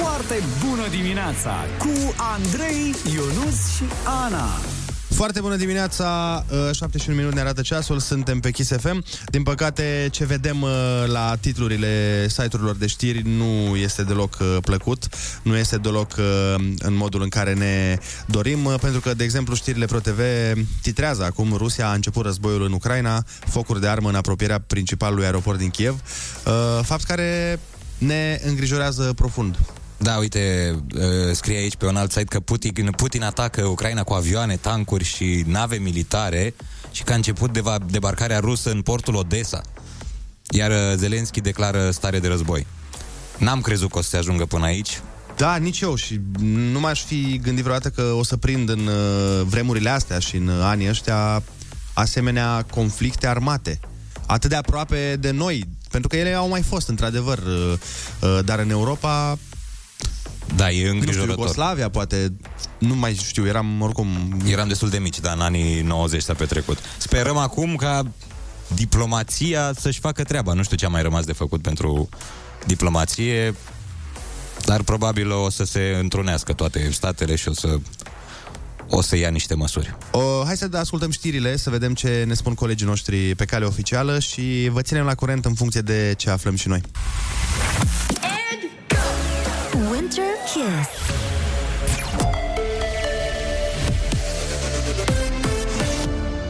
Foarte bună dimineața cu Andrei, Ionus și Ana. Foarte bună dimineața, 71 minute ne arată ceasul, suntem pe Kiss FM. Din păcate, ce vedem uh, la titlurile site-urilor de știri nu este deloc uh, plăcut, nu este deloc uh, în modul în care ne dorim, pentru că, de exemplu, știrile ProTV titrează acum Rusia a început războiul în Ucraina, focuri de armă în apropierea principalului aeroport din Kiev, fapt care ne îngrijorează profund. Da, uite, uh, scrie aici pe un alt site că Putin, Putin atacă Ucraina cu avioane, tancuri și nave militare și că a început deva- debarcarea rusă în portul Odessa. Iar uh, Zelenski declară stare de război. N-am crezut că o să se ajungă până aici. Da, nici eu și nu m-aș fi gândit vreodată că o să prind în uh, vremurile astea și în anii ăștia asemenea conflicte armate. Atât de aproape de noi, pentru că ele au mai fost, într-adevăr, dar în Europa da, e îngrijorător. Nu știu, Iugoslavia, poate, nu mai știu, eram oricum... Eram destul de mici, dar în anii 90 s-a petrecut. Sperăm acum ca diplomația să-și facă treaba. Nu știu ce a mai rămas de făcut pentru diplomație, dar probabil o să se întrunească toate statele și o să o să ia niște măsuri. O, hai să ascultăm știrile, să vedem ce ne spun colegii noștri pe cale oficială și vă ținem la curent în funcție de ce aflăm și noi. Winter Kiss.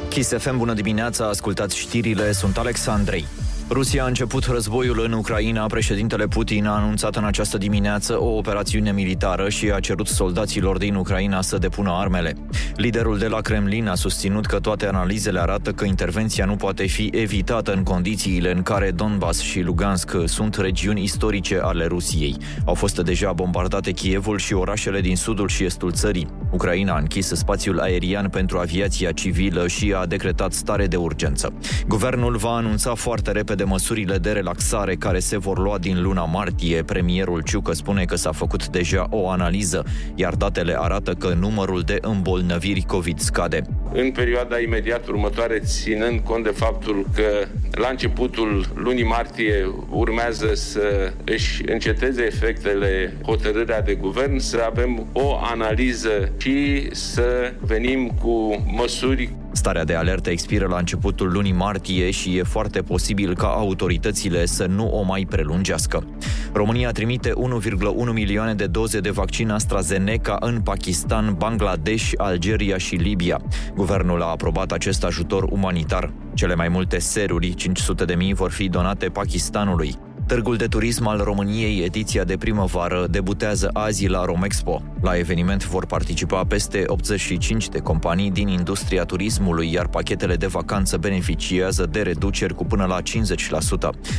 Kiss FM, bună dimineața, ascultați știrile, sunt Alexandrei. Rusia a început războiul în Ucraina. Președintele Putin a anunțat în această dimineață o operațiune militară și a cerut soldaților din Ucraina să depună armele. Liderul de la Kremlin a susținut că toate analizele arată că intervenția nu poate fi evitată în condițiile în care Donbass și Lugansk sunt regiuni istorice ale Rusiei. Au fost deja bombardate Kievul și orașele din sudul și estul țării. Ucraina a închis spațiul aerian pentru aviația civilă și a decretat stare de urgență. Guvernul va anunța foarte repede de măsurile de relaxare care se vor lua din luna martie. Premierul Ciucă spune că s-a făcut deja o analiză, iar datele arată că numărul de îmbolnăviri COVID scade. În perioada imediat următoare, ținând cont de faptul că la începutul lunii martie urmează să își înceteze efectele hotărârea de guvern, să avem o analiză și să venim cu măsuri Starea de alertă expiră la începutul lunii martie și e foarte posibil ca autoritățile să nu o mai prelungească. România trimite 1,1 milioane de doze de vaccin AstraZeneca în Pakistan, Bangladesh, Algeria și Libia. Guvernul a aprobat acest ajutor umanitar. Cele mai multe seruri, 500 de mii, vor fi donate Pakistanului. Târgul de turism al României, ediția de primăvară, debutează azi la Romexpo. La eveniment vor participa peste 85 de companii din industria turismului, iar pachetele de vacanță beneficiază de reduceri cu până la 50%.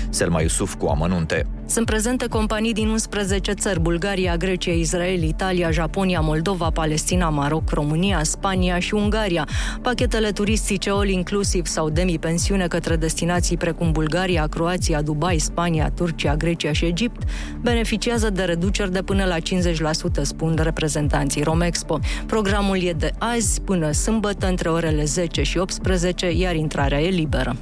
Selma Iusuf cu amănunte. Sunt prezente companii din 11 țări, Bulgaria, Grecia, Israel, Italia, Japonia, Moldova, Palestina, Maroc, România, Spania și Ungaria. Pachetele turistice all inclusiv sau demi-pensiune către destinații precum Bulgaria, Croația, Dubai, Spania, Turcia, Grecia și Egipt beneficiază de reduceri de până la 50%, spun reprezentanții Romexpo. Programul e de azi până sâmbătă între orele 10 și 18, iar intrarea e liberă.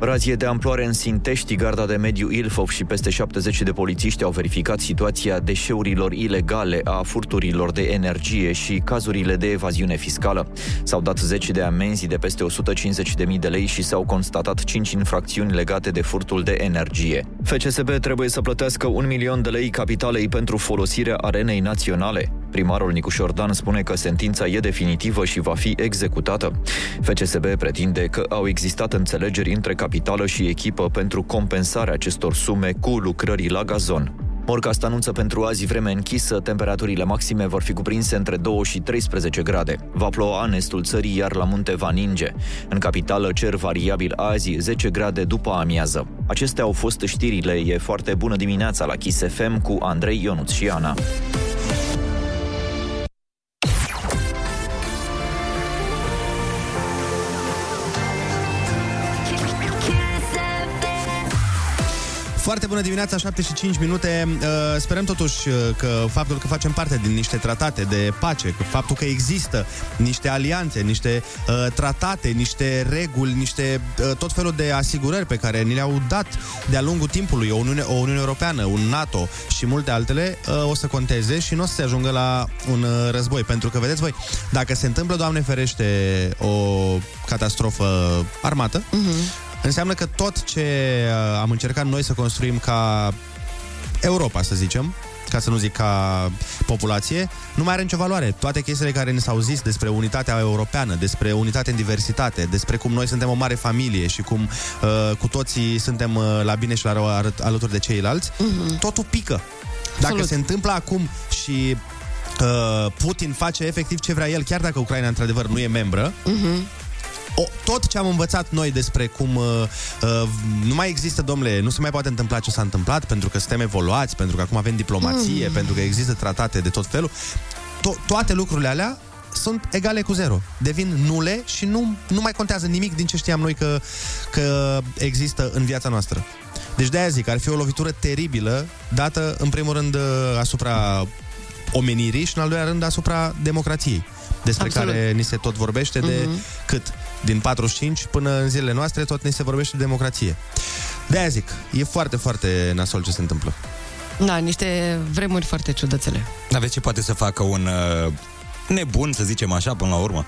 Razie de amploare în Sintești, garda de mediu Ilfov și peste 70 de polițiști au verificat situația deșeurilor ilegale, a furturilor de energie și cazurile de evaziune fiscală. S-au dat 10 de amenzi de peste 150.000 de lei și s-au constatat 5 infracțiuni legate de furtul de energie. FCSB trebuie să plătească un milion de lei capitalei pentru folosirea arenei naționale. Primarul Nicu Șordan spune că sentința e definitivă și va fi executată. FCSB pretinde că au existat înțelegeri între capitală și echipă pentru compensarea acestor sume cu lucrări la gazon. Morcast anunță pentru azi vreme închisă, temperaturile maxime vor fi cuprinse între 2 și 13 grade. Va ploua în estul țării, iar la munte va ninge. În capitală cer variabil azi 10 grade după amiază. Acestea au fost știrile. E foarte bună dimineața la Kiss FM cu Andrei Ionuț și Ana. Foarte bună dimineața, 7 și 5 minute. Uh, sperăm totuși uh, că faptul că facem parte din niște tratate de pace, că faptul că există niște alianțe, niște uh, tratate, niște reguli, niște uh, tot felul de asigurări pe care ni le-au dat de-a lungul timpului, o Uniune, o Uniune Europeană, un NATO și multe altele, uh, o să conteze și nu o să se ajungă la un uh, război. Pentru că, vedeți voi, dacă se întâmplă, Doamne ferește, o catastrofă armată, uh-huh Înseamnă că tot ce uh, am încercat noi să construim ca Europa, să zicem, ca să nu zic ca populație, nu mai are nicio valoare. Toate chestiile care ne s-au zis despre unitatea europeană, despre unitate în diversitate, despre cum noi suntem o mare familie și cum uh, cu toții suntem uh, la bine și la rău alături de ceilalți, uh-huh. totul pică. Dacă Absolut. se întâmplă acum și uh, Putin face efectiv ce vrea el, chiar dacă Ucraina într-adevăr nu e membră, uh-huh o, tot ce am învățat noi despre cum uh, uh, nu mai există, domnule, nu se mai poate întâmpla ce s-a întâmplat, pentru că suntem evoluați, pentru că acum avem diplomație, mm. pentru că există tratate de tot felul, to- toate lucrurile alea sunt egale cu zero. Devin nule și nu, nu mai contează nimic din ce știam noi că, că există în viața noastră. Deci de-aia zic, ar fi o lovitură teribilă, dată în primul rând uh, asupra omenirii și în al doilea rând asupra democrației despre Absolut. care ni se tot vorbește de uh-huh. cât? Din 45 până în zilele noastre tot ni se vorbește de democrație. De-aia zic, e foarte, foarte nasol ce se întâmplă. Da, niște vremuri foarte ciudățele. Aveți ce poate să facă un uh, nebun, să zicem așa, până la urmă?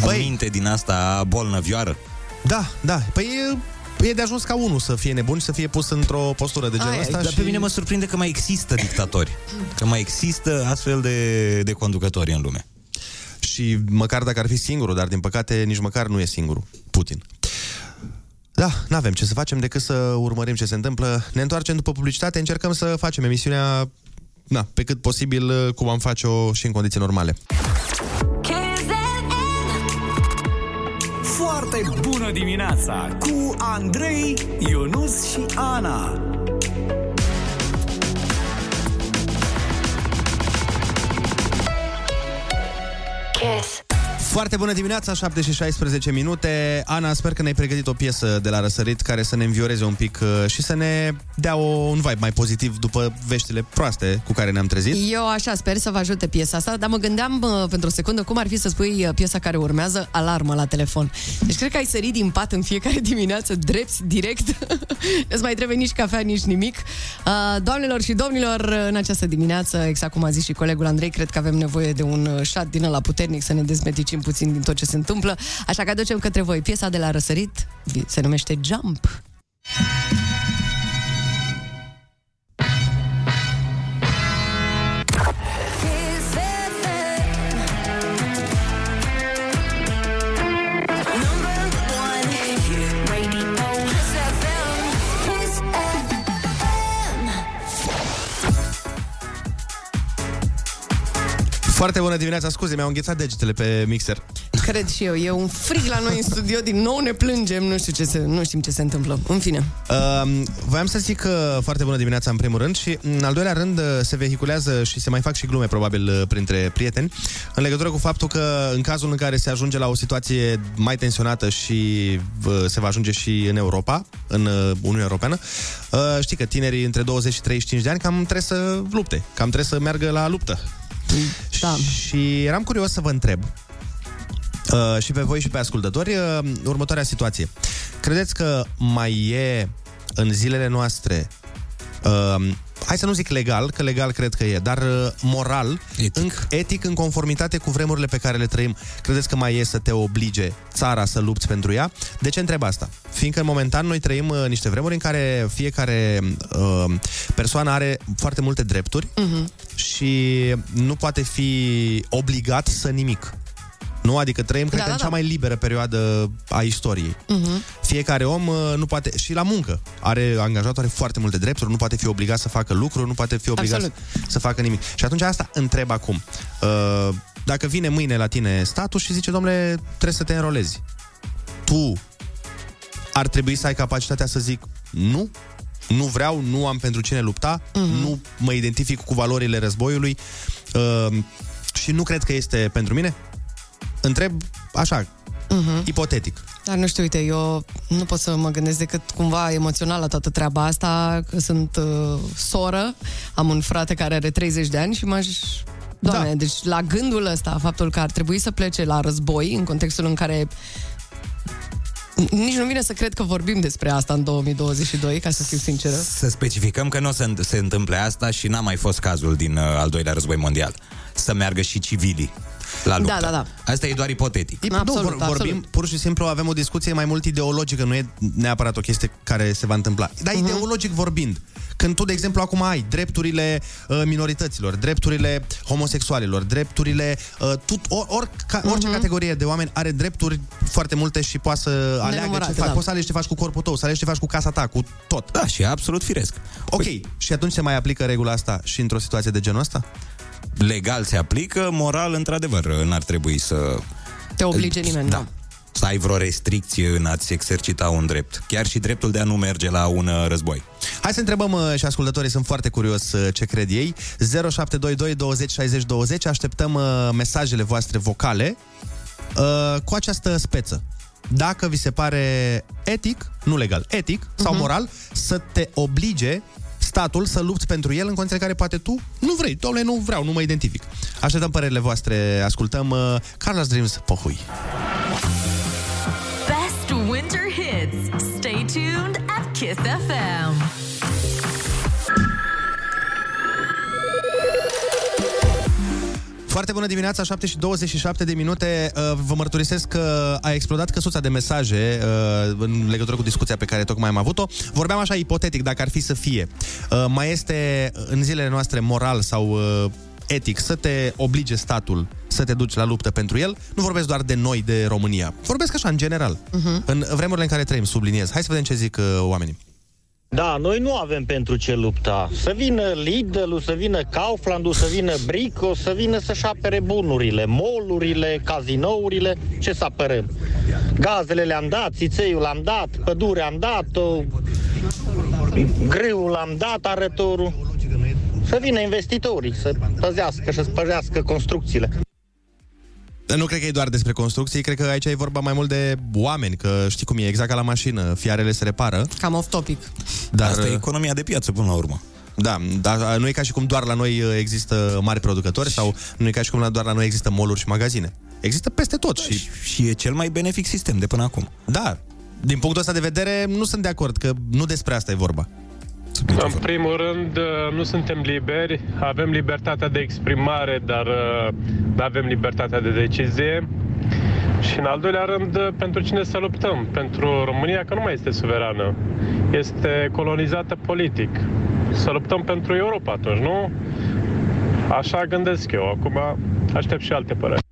Băi, o minte din asta bolnăvioară? Da, da. Păi e de ajuns ca unul să fie nebun și să fie pus într-o postură de genul Aia, ăsta. Dar și... pe mine mă surprinde că mai există dictatori. Că mai există astfel de, de conducători în lume. Și măcar dacă ar fi singurul, dar din păcate nici măcar nu e singurul, Putin. Da, nu avem ce să facem decât să urmărim ce se întâmplă. Ne întoarcem după publicitate, încercăm să facem emisiunea na, pe cât posibil cum am face-o și în condiții normale. Foarte bună dimineața cu Andrei, Ionus și Ana. Kiss. Foarte bună dimineața, 7 și 16 minute. Ana, sper că ne-ai pregătit o piesă de la răsărit care să ne învioreze un pic uh, și să ne dea o, un vibe mai pozitiv după veștile proaste cu care ne-am trezit. Eu așa sper să vă ajute piesa asta, dar mă gândeam uh, pentru o secundă cum ar fi să spui uh, piesa care urmează, alarmă la telefon. Deci cred că ai sărit din pat în fiecare dimineață, drept, direct. Nu mai trebuie nici cafea, nici nimic. Doamnelor și domnilor, în această dimineață, exact cum a zis și colegul Andrei, cred că avem nevoie de un șat din ăla puternic să ne dezmeticim puțin din tot ce se întâmplă. Așa că aducem către voi piesa de la răsărit, se numește Jump. Foarte bună dimineața, scuze, mi-au înghețat degetele pe mixer. Cred și eu, e un frig la noi în studio, din nou ne plângem, nu, știu ce se, nu știm ce se întâmplă. În fine. Uh, voiam să zic că foarte bună dimineața în primul rând și în al doilea rând uh, se vehiculează și se mai fac și glume probabil uh, printre prieteni în legătură cu faptul că în cazul în care se ajunge la o situație mai tensionată și uh, se va ajunge și în Europa, în Uniunea Europeană, știi că tinerii între 20 și 35 de ani cam trebuie să lupte, cam trebuie să meargă la luptă da. Și eram curios să vă întreb uh, și pe voi și pe ascultători uh, următoarea situație. Credeți că mai e în zilele noastre uh, hai să nu zic legal, că legal cred că e, dar uh, moral, etic. În, etic în conformitate cu vremurile pe care le trăim, credeți că mai e să te oblige țara să lupți pentru ea? De ce întreb asta? Fiindcă în momentan noi trăim uh, niște vremuri în care fiecare uh, persoană are foarte multe drepturi uh-huh. Și nu poate fi obligat să nimic. Nu? Adică trăim, cred da, că, da, în cea da. mai liberă perioadă a istoriei. Uh-huh. Fiecare om uh, nu poate, și la muncă, are angajator, are foarte multe drepturi, nu poate fi obligat să facă lucruri, nu poate fi obligat Absolut. să facă nimic. Și atunci asta întreb acum. Uh, dacă vine mâine la tine statul și zice, domnule, trebuie să te înrolezi. Tu ar trebui să ai capacitatea să zic nu, nu vreau, nu am pentru cine lupta, uh-huh. nu mă identific cu valorile războiului uh, și nu cred că este pentru mine? întreb așa, Uh-huh. Ipotetic. Dar nu știu, uite, eu nu pot să mă gândesc decât cumva emoțional la toată treaba asta, că sunt uh, soră, am un frate care are 30 de ani și m-aș Doamne, da. deci la gândul ăsta, faptul că ar trebui să plece la război, în contextul în care nici nu vine să cred că vorbim despre asta în 2022, ca să fiu sinceră. Să specificăm că nu o să se întâmple asta și n-a mai fost cazul din uh, al doilea război mondial. Să meargă și civilii la luptă. Da, da, da. Asta e doar ipotetic. Absolut, nu, vor, vorbim, absolut. pur și simplu avem o discuție mai mult ideologică, nu e neapărat o chestie care se va întâmpla. Dar uh-huh. ideologic vorbind, când tu, de exemplu, acum ai drepturile uh, minorităților, drepturile homosexualilor, drepturile... Uh, tut, or, or, ca, orice uh-huh. categorie de oameni are drepturi foarte multe și poate să aleagă ce faci. Da. Poți să alegi ce faci cu corpul tău, să alegi ce faci cu casa ta, cu tot. Da, și e absolut firesc. Ok, păi... și atunci se mai aplică regula asta și într-o situație de genul ăsta? Legal se aplică, moral, într-adevăr, n-ar trebui să... Te oblige nimeni, da. da să ai vreo restricție în a-ți exercita un drept. Chiar și dreptul de a nu merge la un uh, război. Hai să întrebăm uh, și ascultătorii, sunt foarte curios uh, ce cred ei. 0722 20 60 20, așteptăm mesajele voastre vocale cu această speță. Dacă vi se pare etic, nu legal, etic uh-huh. sau mhm. moral, să te oblige statul să lupți pentru el în condiții în care poate tu nu vrei. Doamne, nu vreau, nu mă identific. Așteptăm părerile voastre, ascultăm uh, Carlos Dreams Pohui. Stay tuned at Kiss FM. Foarte bună dimineața, 7 și 27 de minute. Uh, vă mărturisesc că a explodat căsuța de mesaje uh, în legătură cu discuția pe care tocmai am avut-o. Vorbeam așa ipotetic, dacă ar fi să fie. Uh, mai este în zilele noastre moral sau etic să te oblige statul să te duci la luptă pentru el, nu vorbesc doar de noi, de România. Vorbesc așa, în general. Uh-huh. În vremurile în care trăim, subliniez. Hai să vedem ce zic uh, oamenii. Da, noi nu avem pentru ce lupta. Să vină Lidl, să vină Kaufland, să vină Brico, să vină să-și apere bunurile, molurile, cazinourile, ce să apărăm? Gazele le-am dat, țițeiul l-am dat, pădurea am dat, greul l-am dat, arătorul. Să vină investitorii, să păzească și să păzească construcțiile. Nu cred că e doar despre construcții, cred că aici e vorba mai mult de oameni, că știi cum e, exact ca la mașină, fiarele se repară. Cam off-topic. Dar Asta e economia de piață până la urmă. Da, dar nu e ca și cum doar la noi uh, există mari producători sau nu e ca și cum doar la noi există moluri și magazine. Există peste tot. și... și e cel mai benefic sistem de până acum. Da, din punctul ăsta de vedere nu sunt de acord, că nu despre asta e vorba. În primul rând, uh, nu suntem liberi, avem libertatea de exprimare, dar uh, nu avem libertatea de decizie. Și în al doilea rând, uh, pentru cine să luptăm? Pentru România, că nu mai este suverană. Este colonizată politic. Să luptăm pentru Europa atunci, nu? Așa gândesc eu. Acum aștept și alte păreri.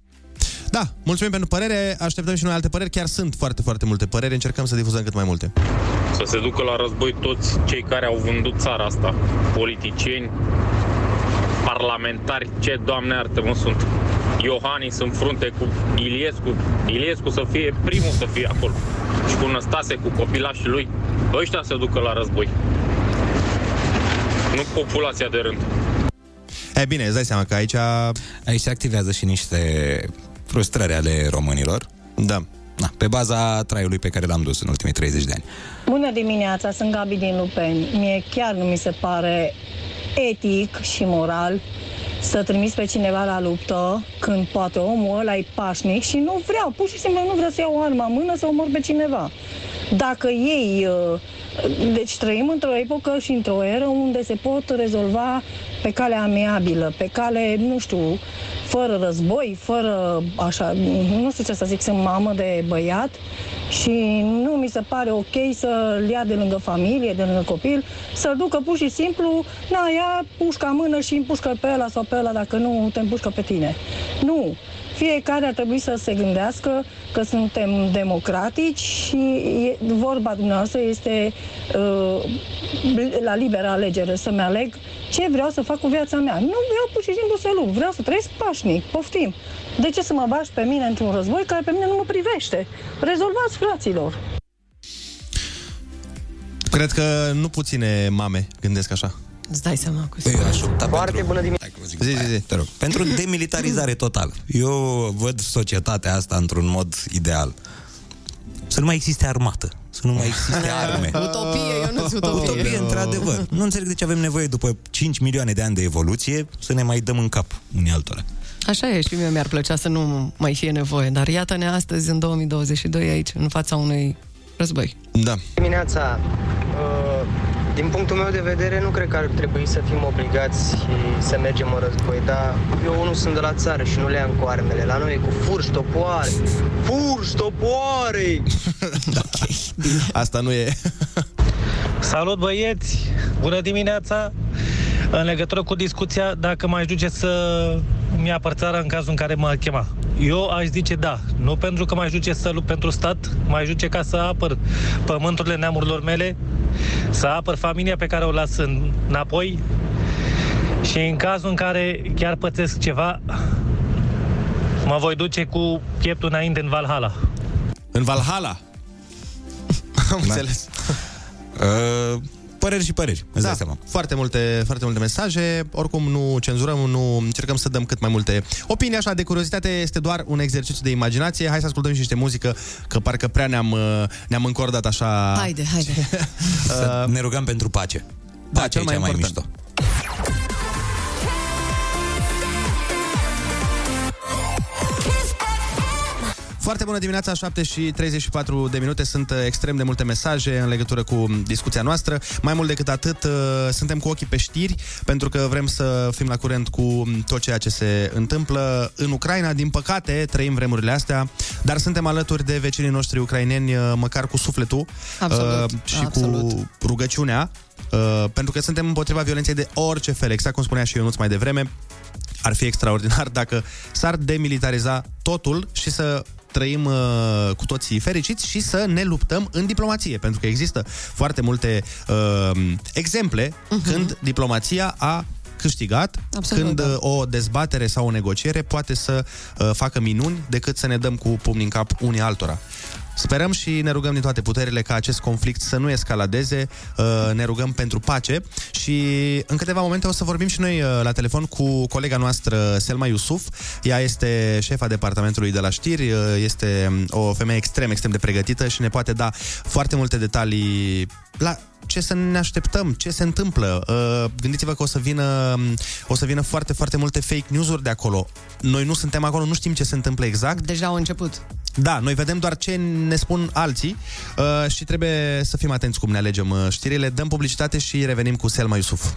Da, mulțumim pentru părere, așteptăm și noi alte păreri, chiar sunt foarte, foarte multe păreri, încercăm să difuzăm cât mai multe. Să se ducă la război toți cei care au vândut țara asta, politicieni, parlamentari, ce doamne artă mă sunt. Iohannis în frunte cu Iliescu, Iliescu să fie primul să fie acolo și cu Năstase, cu copilașii lui, ăștia să ducă la război. Nu populația de rând. E bine, îți dai seama că aici... Aici se activează și niște frustrări ale românilor. Da. Na, pe baza traiului pe care l-am dus în ultimii 30 de ani. Bună dimineața, sunt Gabi din Lupeni. Mie chiar nu mi se pare etic și moral să trimiți pe cineva la luptă când poate omul ăla e pașnic și nu vreau, pur și simplu nu vreau să iau arma în mână să omor pe cineva. Dacă ei... Uh, deci trăim într-o epocă și într-o eră unde se pot rezolva pe cale amiabilă, pe cale, nu știu, fără război, fără așa, nu știu ce să zic, sunt mamă de băiat și nu mi se pare ok să-l ia de lângă familie, de lângă copil, să-l ducă pur și simplu, na, ia pușca în mână și împușcă pe ăla sau pe ăla dacă nu te împușcă pe tine. Nu. Fiecare ar trebui să se gândească că suntem democratici și vorba dumneavoastră este uh, la liberă alegere să-mi aleg ce vreau să fac cu viața mea. Nu vreau pur și simplu să lupt, vreau să trăiesc pașnic, poftim. De ce să mă bași pe mine într-un război care pe mine nu mă privește? Rezolvați, fraților! Cred că nu puține mame gândesc așa. Îți dai seama cu Eu aș opta Foarte pentru... bună dimineața. Zi, zi, zi. Te rog. Pentru demilitarizare totală. Eu văd societatea asta într-un mod ideal. Să nu mai existe armată. Să nu mai existe arme. Utopie, eu nu utopie. Utopie, într-adevăr. Nu înțeleg de ce avem nevoie, după 5 milioane de ani de evoluție, să ne mai dăm în cap unii altora. Așa e, și mie mi-ar plăcea să nu mai fie nevoie, dar iată-ne astăzi, în 2022, aici, în fața unui război. Da. Dimineața, uh, din punctul meu de vedere, nu cred că ar trebui să fim obligați să mergem în război, dar eu unul sunt de la țară și nu le am cu armele. La noi e cu furși, topoare. Furși, topoare! Asta nu e... Salut băieți! Bună dimineața! În legătură cu discuția dacă m-aș duce să mi apăr țara în cazul în care mă chema. Eu aș zice da. Nu pentru că m-aș duce să lupt pentru stat, m-aș duce ca să apăr pământurile neamurilor mele, să apăr familia pe care o las înapoi și în cazul în care chiar pățesc ceva, mă voi duce cu pieptul înainte în Valhalla. În Valhalla. Am înțeles. Uh, păreri și păreri, îți Da, dai seama. foarte multe, foarte multe mesaje. Oricum nu cenzurăm, nu încercăm să dăm cât mai multe opinii. Așa, de curiozitate, este doar un exercițiu de imaginație. Hai să ascultăm și niște muzică, că parcă prea ne-am, uh, ne-am încordat așa. Haide, haide. Să ne rugăm pentru pace. Da, Pacea cel e mai cea mai important. mișto. Foarte bună dimineața, 7 și 34 de minute. Sunt uh, extrem de multe mesaje în legătură cu discuția noastră. Mai mult decât atât, uh, suntem cu ochii pe știri, pentru că vrem să fim la curent cu tot ceea ce se întâmplă în Ucraina. Din păcate, trăim vremurile astea, dar suntem alături de vecinii noștri ucraineni, uh, măcar cu sufletul Absolut, și absolut. cu rugăciunea, uh, pentru că suntem împotriva violenței de orice fel, exact cum spunea și Ionuț mai devreme. Ar fi extraordinar dacă s-ar demilitariza totul și să trăim uh, cu toții fericiți și să ne luptăm în diplomație, pentru că există foarte multe uh, exemple uh-huh. când diplomația a câștigat, Absolut, când da. uh, o dezbatere sau o negociere poate să uh, facă minuni decât să ne dăm cu pumnii în cap unii altora. Sperăm și ne rugăm din toate puterile ca acest conflict să nu escaladeze, uh, ne rugăm pentru pace și în câteva momente o să vorbim și noi uh, la telefon cu colega noastră Selma Iusuf. Ea este șefa departamentului de la știri, uh, este um, o femeie extrem, extrem de pregătită și ne poate da foarte multe detalii la ce să ne așteptăm, ce se întâmplă. Uh, gândiți-vă că o să vină o să vină foarte, foarte multe fake news-uri de acolo. Noi nu suntem acolo, nu știm ce se întâmplă exact. Deja au început. Da, noi vedem doar ce ne spun alții uh, și trebuie să fim atenți cum ne alegem uh, știrile. Dăm publicitate și revenim cu Selma Iusuf.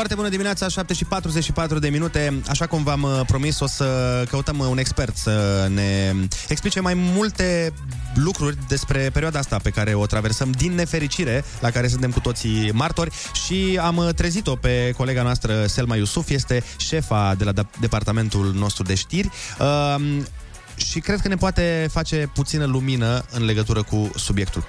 Foarte bună dimineața, 7 și 44 de minute. Așa cum v-am uh, promis, o să căutăm uh, un expert să ne explice mai multe lucruri despre perioada asta pe care o traversăm din nefericire, la care suntem cu toții martori și am uh, trezit-o pe colega noastră Selma Iusuf, este șefa de la de- departamentul nostru de știri. Uh, și cred că ne poate face puțină lumină în legătură cu subiectul.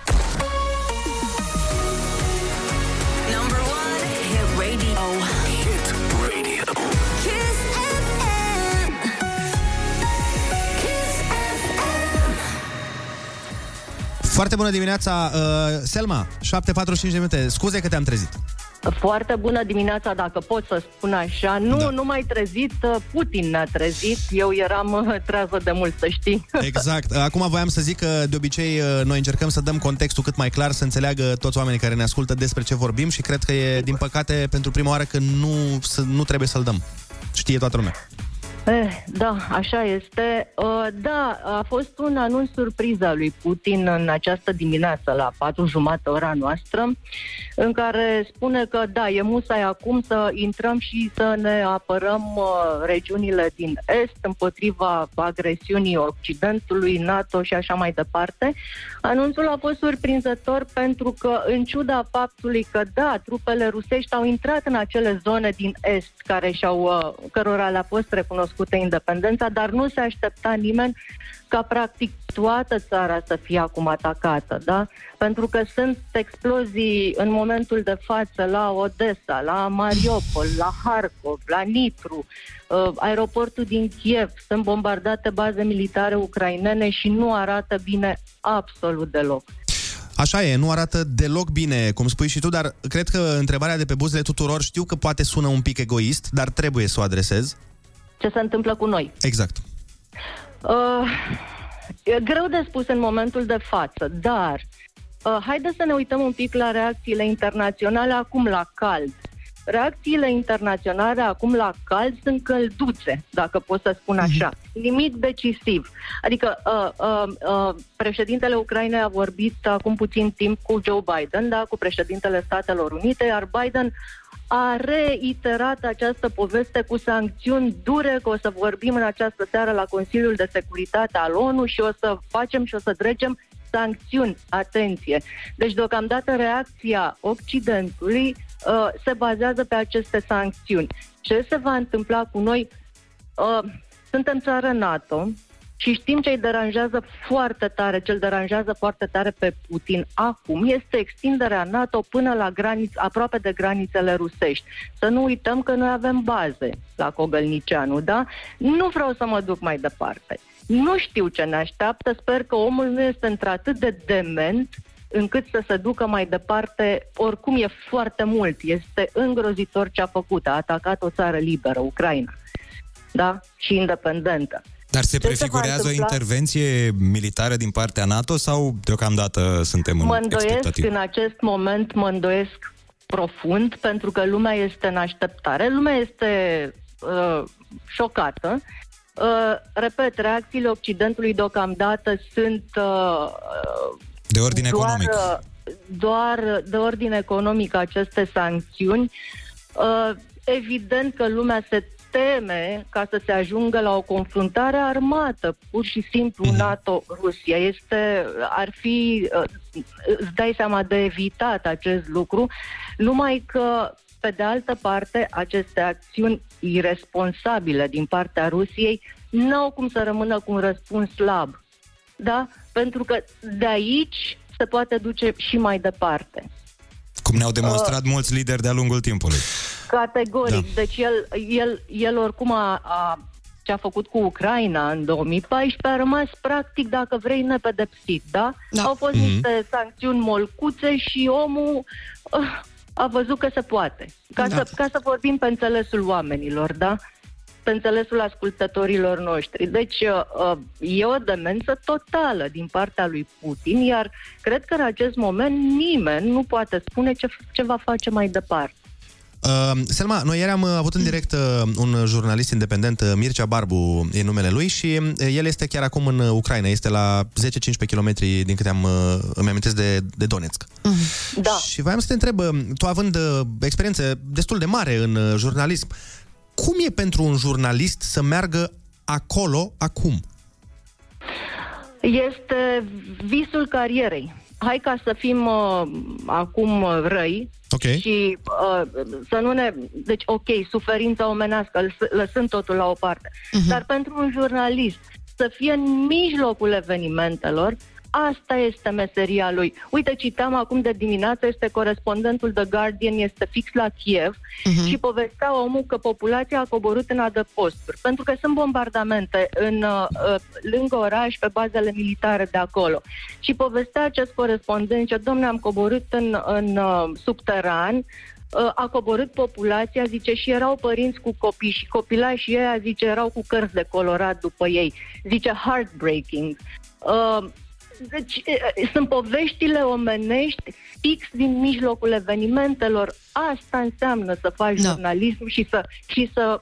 Foarte bună dimineața, uh, Selma, 7.45 de minute. Scuze că te-am trezit. Foarte bună dimineața, dacă pot să spun așa. Nu, Da. da. nu mai trezit, Putin ne-a trezit. Eu eram uh, trează de mult, să știi. Exact. Acum voiam să zic că de obicei uh, noi încercăm să dăm contextul cât mai clar, să înțeleagă toți oamenii care ne ascultă despre ce vorbim și cred că e, din păcate, pentru prima oară că nu, să, nu trebuie să-l dăm. Știe toată lumea. Eh, da, așa este. Uh, da, a fost un anunț surpriză al lui Putin în această dimineață, la patru jumate ora noastră, în care spune că da, e musai acum să intrăm și să ne apărăm uh, regiunile din Est împotriva agresiunii Occidentului, NATO și așa mai departe. Anunțul a fost surprinzător pentru că, în ciuda faptului că, da, trupele rusești au intrat în acele zone din Est care și-au, uh, cărora le-a fost recunoscut recunoscută independența, dar nu se aștepta nimeni ca practic toată țara să fie acum atacată, da? Pentru că sunt explozii în momentul de față la Odessa, la Mariupol, la Harkov, la Nitru, uh, aeroportul din Kiev, sunt bombardate baze militare ucrainene și nu arată bine absolut deloc. Așa e, nu arată deloc bine, cum spui și tu, dar cred că întrebarea de pe buzele tuturor, știu că poate sună un pic egoist, dar trebuie să o adresez. Ce se întâmplă cu noi? Exact. Uh, e greu de spus în momentul de față, dar uh, haideți să ne uităm un pic la reacțiile internaționale acum la cald. Reacțiile internaționale acum la cald sunt călduțe, dacă pot să spun așa. Nimic decisiv. Adică uh, uh, uh, președintele Ucrainei a vorbit acum puțin timp cu Joe Biden, da, cu președintele Statelor Unite, iar Biden a reiterat această poveste cu sancțiuni dure, că o să vorbim în această seară la Consiliul de Securitate al ONU și o să facem și o să trecem sancțiuni, atenție. Deci, deocamdată, reacția Occidentului uh, se bazează pe aceste sancțiuni. Ce se va întâmpla cu noi? Uh, suntem țară NATO și știm ce îi deranjează foarte tare, ce îl deranjează foarte tare pe Putin acum este extinderea NATO până la graniț, aproape de granițele rusești. Să nu uităm că noi avem baze la Cogălnicianu, da? Nu vreau să mă duc mai departe. Nu știu ce ne așteaptă, sper că omul nu este într-atât de dement încât să se ducă mai departe, oricum e foarte mult, este îngrozitor ce a făcut, a atacat o țară liberă, Ucraina, da? Și independentă. Dar se Ce se va prefigurează o întâmpla? intervenție militară din partea NATO sau deocamdată suntem în Mă îndoiesc expectativă? în acest moment, mă îndoiesc profund, pentru că lumea este în așteptare, lumea este uh, șocată. Uh, repet, reacțiile Occidentului deocamdată sunt uh, De ordine doar, economic. uh, doar de ordine economic aceste sancțiuni. Uh, evident că lumea se teme ca să se ajungă la o confruntare armată, pur și simplu Mhm. NATO-Rusia. Este, ar fi, uh, îți dai seama de evitat acest lucru, numai că pe de altă parte, aceste acțiuni irresponsabile din partea Rusiei nu au cum să rămână cu un răspuns slab. Da? Pentru că de aici se poate duce și mai departe. Cum ne-au Uh. demonstrat mulți lideri de-a lungul timpului. Categoric. Da. Deci el, el, el oricum a, a, ce a făcut cu Ucraina în 2014 a rămas practic, dacă vrei, nepedepsit, da? Da. Au fost Mhm. niște sancțiuni molcuțe și omul uh, a văzut că se poate. Ca, Da. să, ca să vorbim pe înțelesul oamenilor, da? Pe înțelesul ascultătorilor noștri. Deci uh, uh, e o demență totală din partea lui Putin, iar cred că în acest moment nimeni nu poate spune ce, ce va face mai departe. Uh, Selma, noi ieri am uh, avut în direct uh, un jurnalist independent, uh, Mircea Barbu e numele lui și uh, el este chiar acum în uh, Ucraina, este la 10-15 km din câte am, uh, îmi amintesc de, de Donetsk. Da. Și voiam să te întreb, uh, tu având uh, experiență destul de mare în uh, jurnalism, cum e pentru un jurnalist să meargă acolo acum? Este visul carierei. Hai ca să fim uh, acum uh, răi Ok. și uh, să nu ne... Deci, ok, suferința omenească, lăs- lăsând totul la o parte. Uh-huh. Dar pentru un jurnalist să fie în mijlocul evenimentelor, asta este meseria lui. Uite, citam acum de dimineață, este corespondentul The Guardian, este fix la Kiev uh-huh. și povestea omul că populația a coborât în adăposturi, pentru că sunt bombardamente în, uh, uh, lângă oraș, pe bazele militare de acolo. Și povestea acest corespondent că, domne, am coborât în, în uh, subteran, uh, a coborât populația, zice, și erau părinți cu copii și copilașii ăia, zice, erau cu cărți de colorat după ei. Zice, heartbreaking. Uh, deci, e, sunt poveștile omenești fix din mijlocul evenimentelor. Asta înseamnă să faci Da. jurnalism și să, și să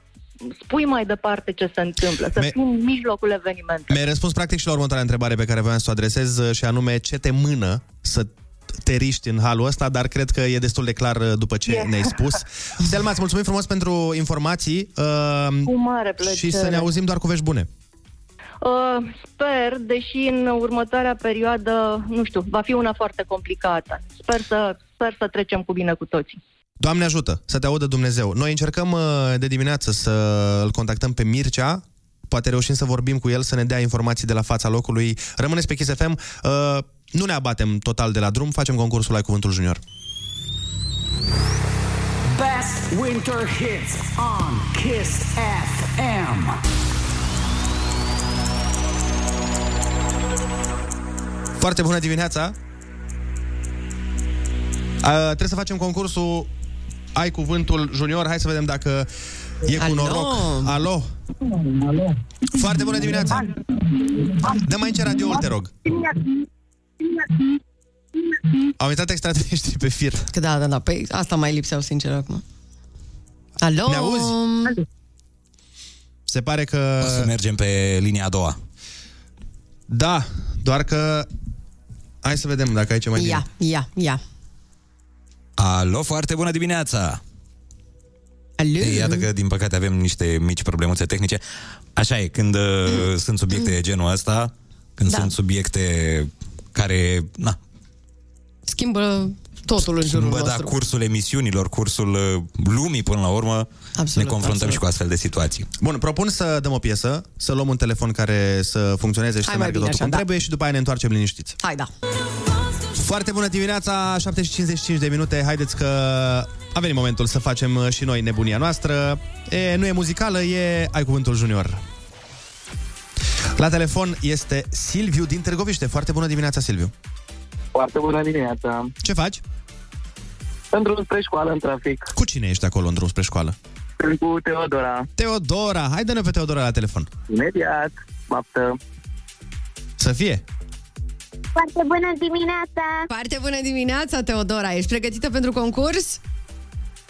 spui mai departe ce se întâmplă, să Me- fii în mijlocul evenimentelor. Mi-ai răspuns practic și la următoarea întrebare pe care voiam să o adresez uh, și anume ce te mână să te riști în halul ăsta, dar cred că e destul de clar uh, după ce E. ne-ai spus. Selma, îți mulțumim frumos pentru informații uh, Cu mare plăcere. și să ne auzim doar cu vești bune. Uh, sper, deși în următoarea perioadă, nu știu, va fi una foarte complicată. Sper să, sper să trecem cu bine cu toții. Doamne ajută, să te audă Dumnezeu. Noi încercăm uh, de dimineață să îl contactăm pe Mircea, poate reușim să vorbim cu el, să ne dea informații de la fața locului. Rămâneți pe Kiss FM. Uh, nu ne abatem total de la drum, facem concursul la Cuvântul Junior. Best winter hits on Kiss FM. Foarte bună dimineața! Uh, trebuie să facem concursul Ai Cuvântul Junior. Hai să vedem dacă e cu Alo? noroc. Alo! Alo. Foarte bună dimineața! Dă mai înce radioul, te rog. Au intrat extraterestri pe fir. Că da, da, da, pe asta mai lipseau, sincer, acum. Alo? Ne auzi? Se pare că... O să mergem pe linia a doua. Da, doar că... Hai să vedem dacă aici e mai bine. Ia, ia, ia. Alo, foarte bună dimineața! Alo? Ei, Iată că, din păcate, avem niște mici problemuțe tehnice. Așa e, când uh, sunt subiecte de genul ăsta, când Da. sunt subiecte care, na, Schimbă totul în jurul bă, da, nostru. cursul emisiunilor, cursul uh, lumii, până la urmă, Absolut, ne confruntăm absolut. și cu astfel de situații. Bun, propun să dăm o piesă, să luăm un telefon care să funcționeze și Hai să mai meargă bine totul așa, cum da. trebuie și după aia ne întoarcem liniștiți. Hai, da. Foarte bună dimineața, 7 și 55 de minute. Haideți că a venit momentul să facem uh, și noi nebunia noastră. E, nu e muzicală, e Ai Cuvântul Junior. La telefon este Silviu din Târgoviște. Foarte bună dimineața, Silviu. Foarte bună dimineața. Ce faci? În drum spre școală, în trafic. Cu cine ești acolo în drum spre școală? Sunt cu Teodora. Teodora, hai dă-ne pe Teodora la telefon. Imediat. Baptă. Să fie. Foarte bună dimineața! Foarte bună dimineața, Teodora. Ești pregătită pentru concurs?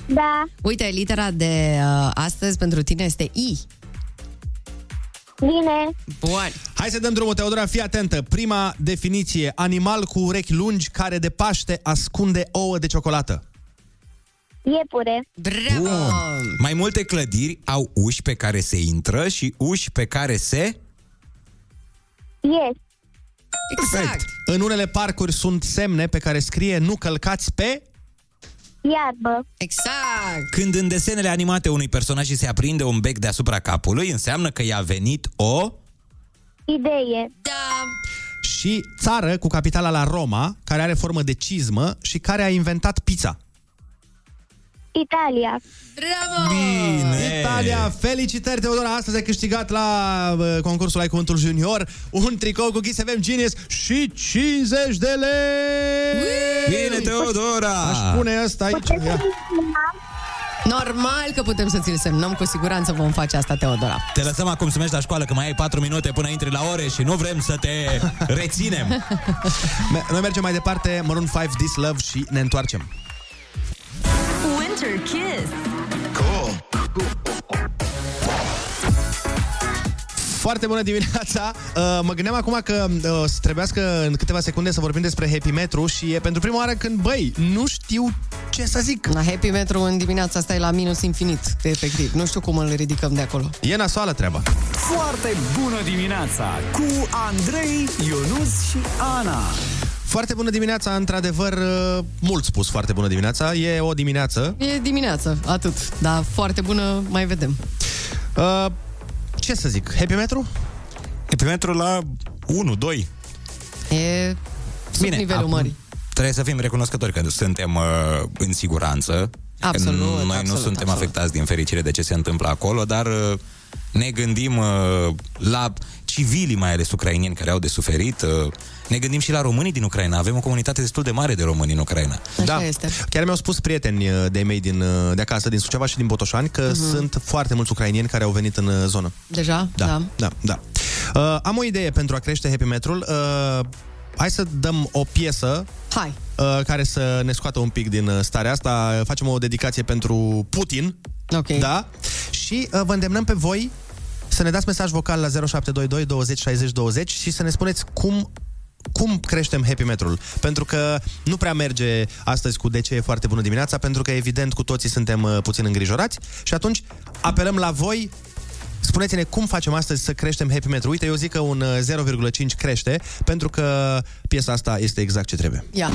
Da, Uite, litera de uh, astăzi pentru tine este I. bine. Bun. Hai să dăm drumul, Teodora, fii atentă. Prima definiție, animal cu urechi lungi care de Paște ascunde ouă de ciocolată. Iepure. Bravo! Bun. Mai multe clădiri au uși pe care se intră și uși pe care se... Yes. Exact. În unele parcuri sunt semne pe care scrie nu călcați pe... Iarbă. Exact. Când în desenele animate unui personaj îi se aprinde un bec deasupra capului, înseamnă că i-a venit o... Idee. Da. Și țară cu capitala la Roma, care are formă de cizmă și care a inventat pizza. Italia. Bravo! Bine! Italia, felicitări, Teodora! Astăzi ai câștigat la uh, concursul Ai Cuvântul Junior un tricou cu Kiss FM Genius și 50 de lei! Bine, Teodora! Aș pune asta aici. Ia. Normal că putem să ți-l semnăm, cu siguranță vom face asta, Teodora. Te lăsăm acum să mergi la școală, că mai ai 4 minute până intri la ore și nu vrem să te reținem. Me- Noi mergem mai departe, Maroon 5, This Love și ne întoarcem. Winter Kiss. Foarte bună dimineața! Uh, mă gândeam acum că uh, o să trebuiască în câteva secunde să vorbim despre Happy Metro și e pentru prima oară când, băi, nu știu ce să zic. La Happy Metro în dimineața asta e la minus infinit, efectiv. Nu știu cum îl ridicăm de acolo. E nasoală treaba. Foarte bună dimineața cu Andrei, Ionus și Ana. Foarte bună dimineața, într-adevăr, uh, mult spus foarte bună dimineața. E o dimineață. E dimineață, atât. Dar foarte bună, mai vedem. Uh, ce să zic, Happy Metro? Happy Metro la 1, 2. E sub Bine, nivelul acum mării. Trebuie să fim recunoscători că suntem uh, în siguranță. Absolut, Că Noi nu absolut, suntem absolut. afectați din fericire de ce se întâmplă acolo, dar uh, ne gândim uh, la civilii, mai ales ucrainieni, care au de suferit. Uh, ne gândim și la românii din Ucraina. Avem o comunitate destul de mare de români în Ucraina. Așa este. Chiar mi-au spus prieteni uh, de mei din, uh, de acasă, din Suceava și din Botoșani, că Mhm. sunt foarte mulți ucrainieni care au venit în uh, zonă. Deja? Da, da, da. Uh, am o idee pentru a crește happy metrul. Uh, hai să dăm o piesă Hai. uh, care să ne scoată un pic din uh, starea asta. Facem o dedicație pentru Putin. Ok. Da? Și uh, vă îndemnăm pe voi să ne dați mesaj vocal la 0722 20 60 20 și să ne spuneți cum cum creștem happy metrul? Pentru că nu prea merge astăzi cu de ce e foarte bună dimineața, pentru că evident cu toții suntem uh, puțin îngrijorați și atunci apelăm la voi Spuneți-ne cum facem astăzi să creștem happy metru. Uite, eu zic că un uh, 0,5 crește, pentru că piesa asta este exact ce trebuie. Ia.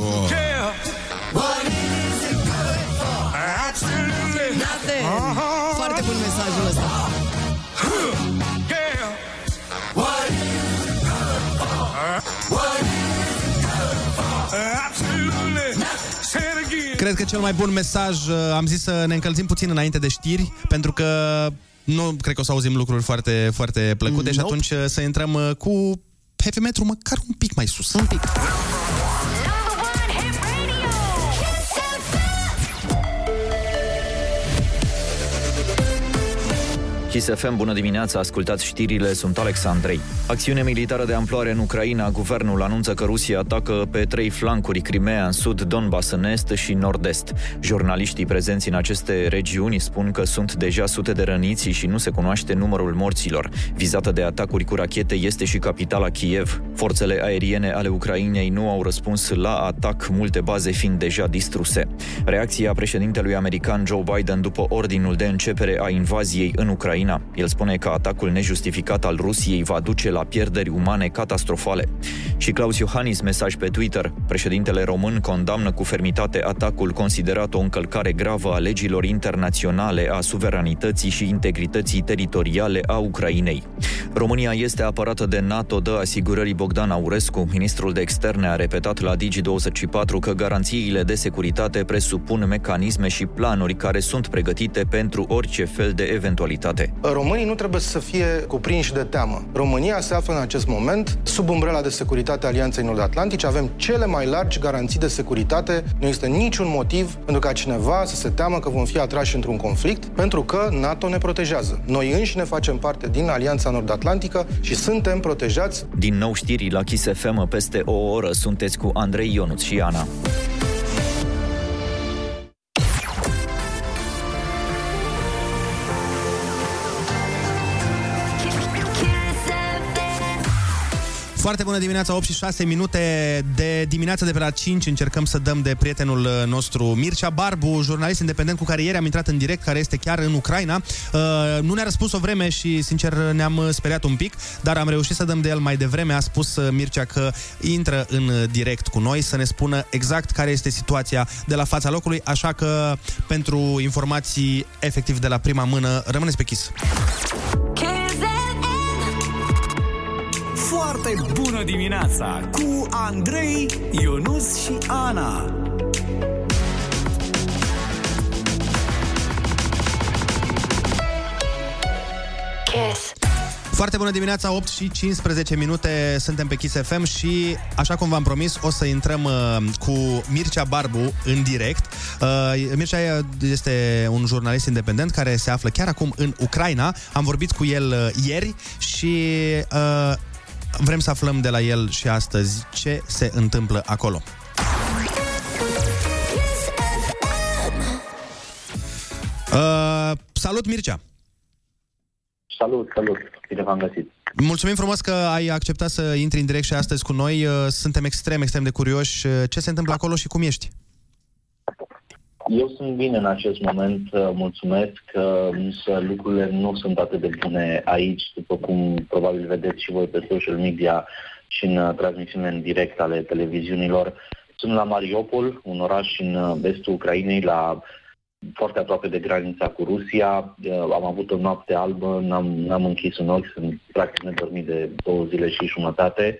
Oh. Cred că cel mai bun mesaj, uh, am zis să ne încălzim puțin înainte de știri, pentru că nu cred că o să auzim lucruri foarte, foarte plăcute și Nope. atunci uh, să intrăm uh, cu heavy metal măcar un pic mai sus. Un pic. Kiss FM, bună dimineața, ascultați știrile, sunt Alex Andrei. Acțiune militară de amploare în Ucraina, guvernul anunță că Rusia atacă pe trei flancuri Crimea în sud, Donbass în est și nord-est. Jurnaliștii prezenți în aceste regiuni spun că sunt deja sute de răniți și nu se cunoaște numărul morților. Vizată de atacuri cu rachete este și capitala Kiev. Forțele aeriene ale Ucrainei nu au răspuns la atac, multe baze fiind deja distruse. Reacția președintelui american Joe Biden după ordinul de începere a invaziei în Ucraina. El spune că atacul nejustificat al Rusiei va duce la pierderi umane catastrofale. Și Claus Iohannis, mesaj pe Twitter, președintele român condamnă cu fermitate atacul considerat o încălcare gravă a legilor internaționale, a suveranității și integrității teritoriale a Ucrainei. România este apărată de NATO, dă asigurării Bogdan Aurescu. Ministrul de externe a repetat la Digi24 că garanțiile de securitate presupun mecanisme și planuri care sunt pregătite pentru orice fel de eventualitate. Românii nu trebuie să fie cuprinși de teamă. România se află în acest moment sub umbrela de securitate a Alianței Nord-Atlantice. Avem cele mai largi garanții de securitate. Nu există niciun motiv pentru ca cineva să se teamă că vom fi atrași într-un conflict, pentru că NATO ne protejează. Noi înșine facem parte din Alianța Nord-Atlantică și suntem protejați Din nou știri la Kiss FM peste o oră. Sunteți cu Andrei Ionuț și Ana. Foarte bună dimineața, 8 și 6 minute de dimineață de pe la 5 încercăm să dăm de prietenul uh, nostru Mircea Barbu, jurnalist independent cu care ieri am intrat în direct, care este chiar în Ucraina. Uh, nu ne-a răspuns o vreme și, sincer, ne-am uh, speriat un pic, dar am reușit să dăm de el mai devreme. A spus uh, Mircea că intră în uh, direct cu noi să ne spună exact care este situația de la fața locului, așa că pentru informații efectiv de la prima mână, rămâneți pe chis. Foarte bună dimineața cu Andrei, Ionus și Ana. Kiss. Foarte bună dimineața, 8 și 15 minute, suntem pe Kiss FM și, așa cum v-am promis, o să intrăm uh, cu Mircea Barbu în direct. Uh, Mircea este un jurnalist independent care se află chiar acum în Ucraina. Am vorbit cu el uh, ieri și uh, vrem să aflăm de la el și astăzi ce se întâmplă acolo. Uh, salut, Mircea! Salut, salut, bine v-am găsit. Mulțumim frumos că ai acceptat să intri în direct și astăzi cu noi. Uh, Suntem extrem, extrem de curioși. Uh, Ce se întâmplă acolo și cum ești? Eu sunt bine în acest moment, uh, mulțumesc, că însă lucrurile nu sunt atât de bune aici, după cum probabil vedeți și voi pe social media și în uh, transmisiune în direct ale televiziunilor. Sunt la Mariupol, un oraș în uh, vestul Ucrainei, la foarte aproape de granița cu Rusia. Uh, Am avut o noapte albă, n-am, n-am închis un ochi, sunt practic nedormit de două zile și jumătate.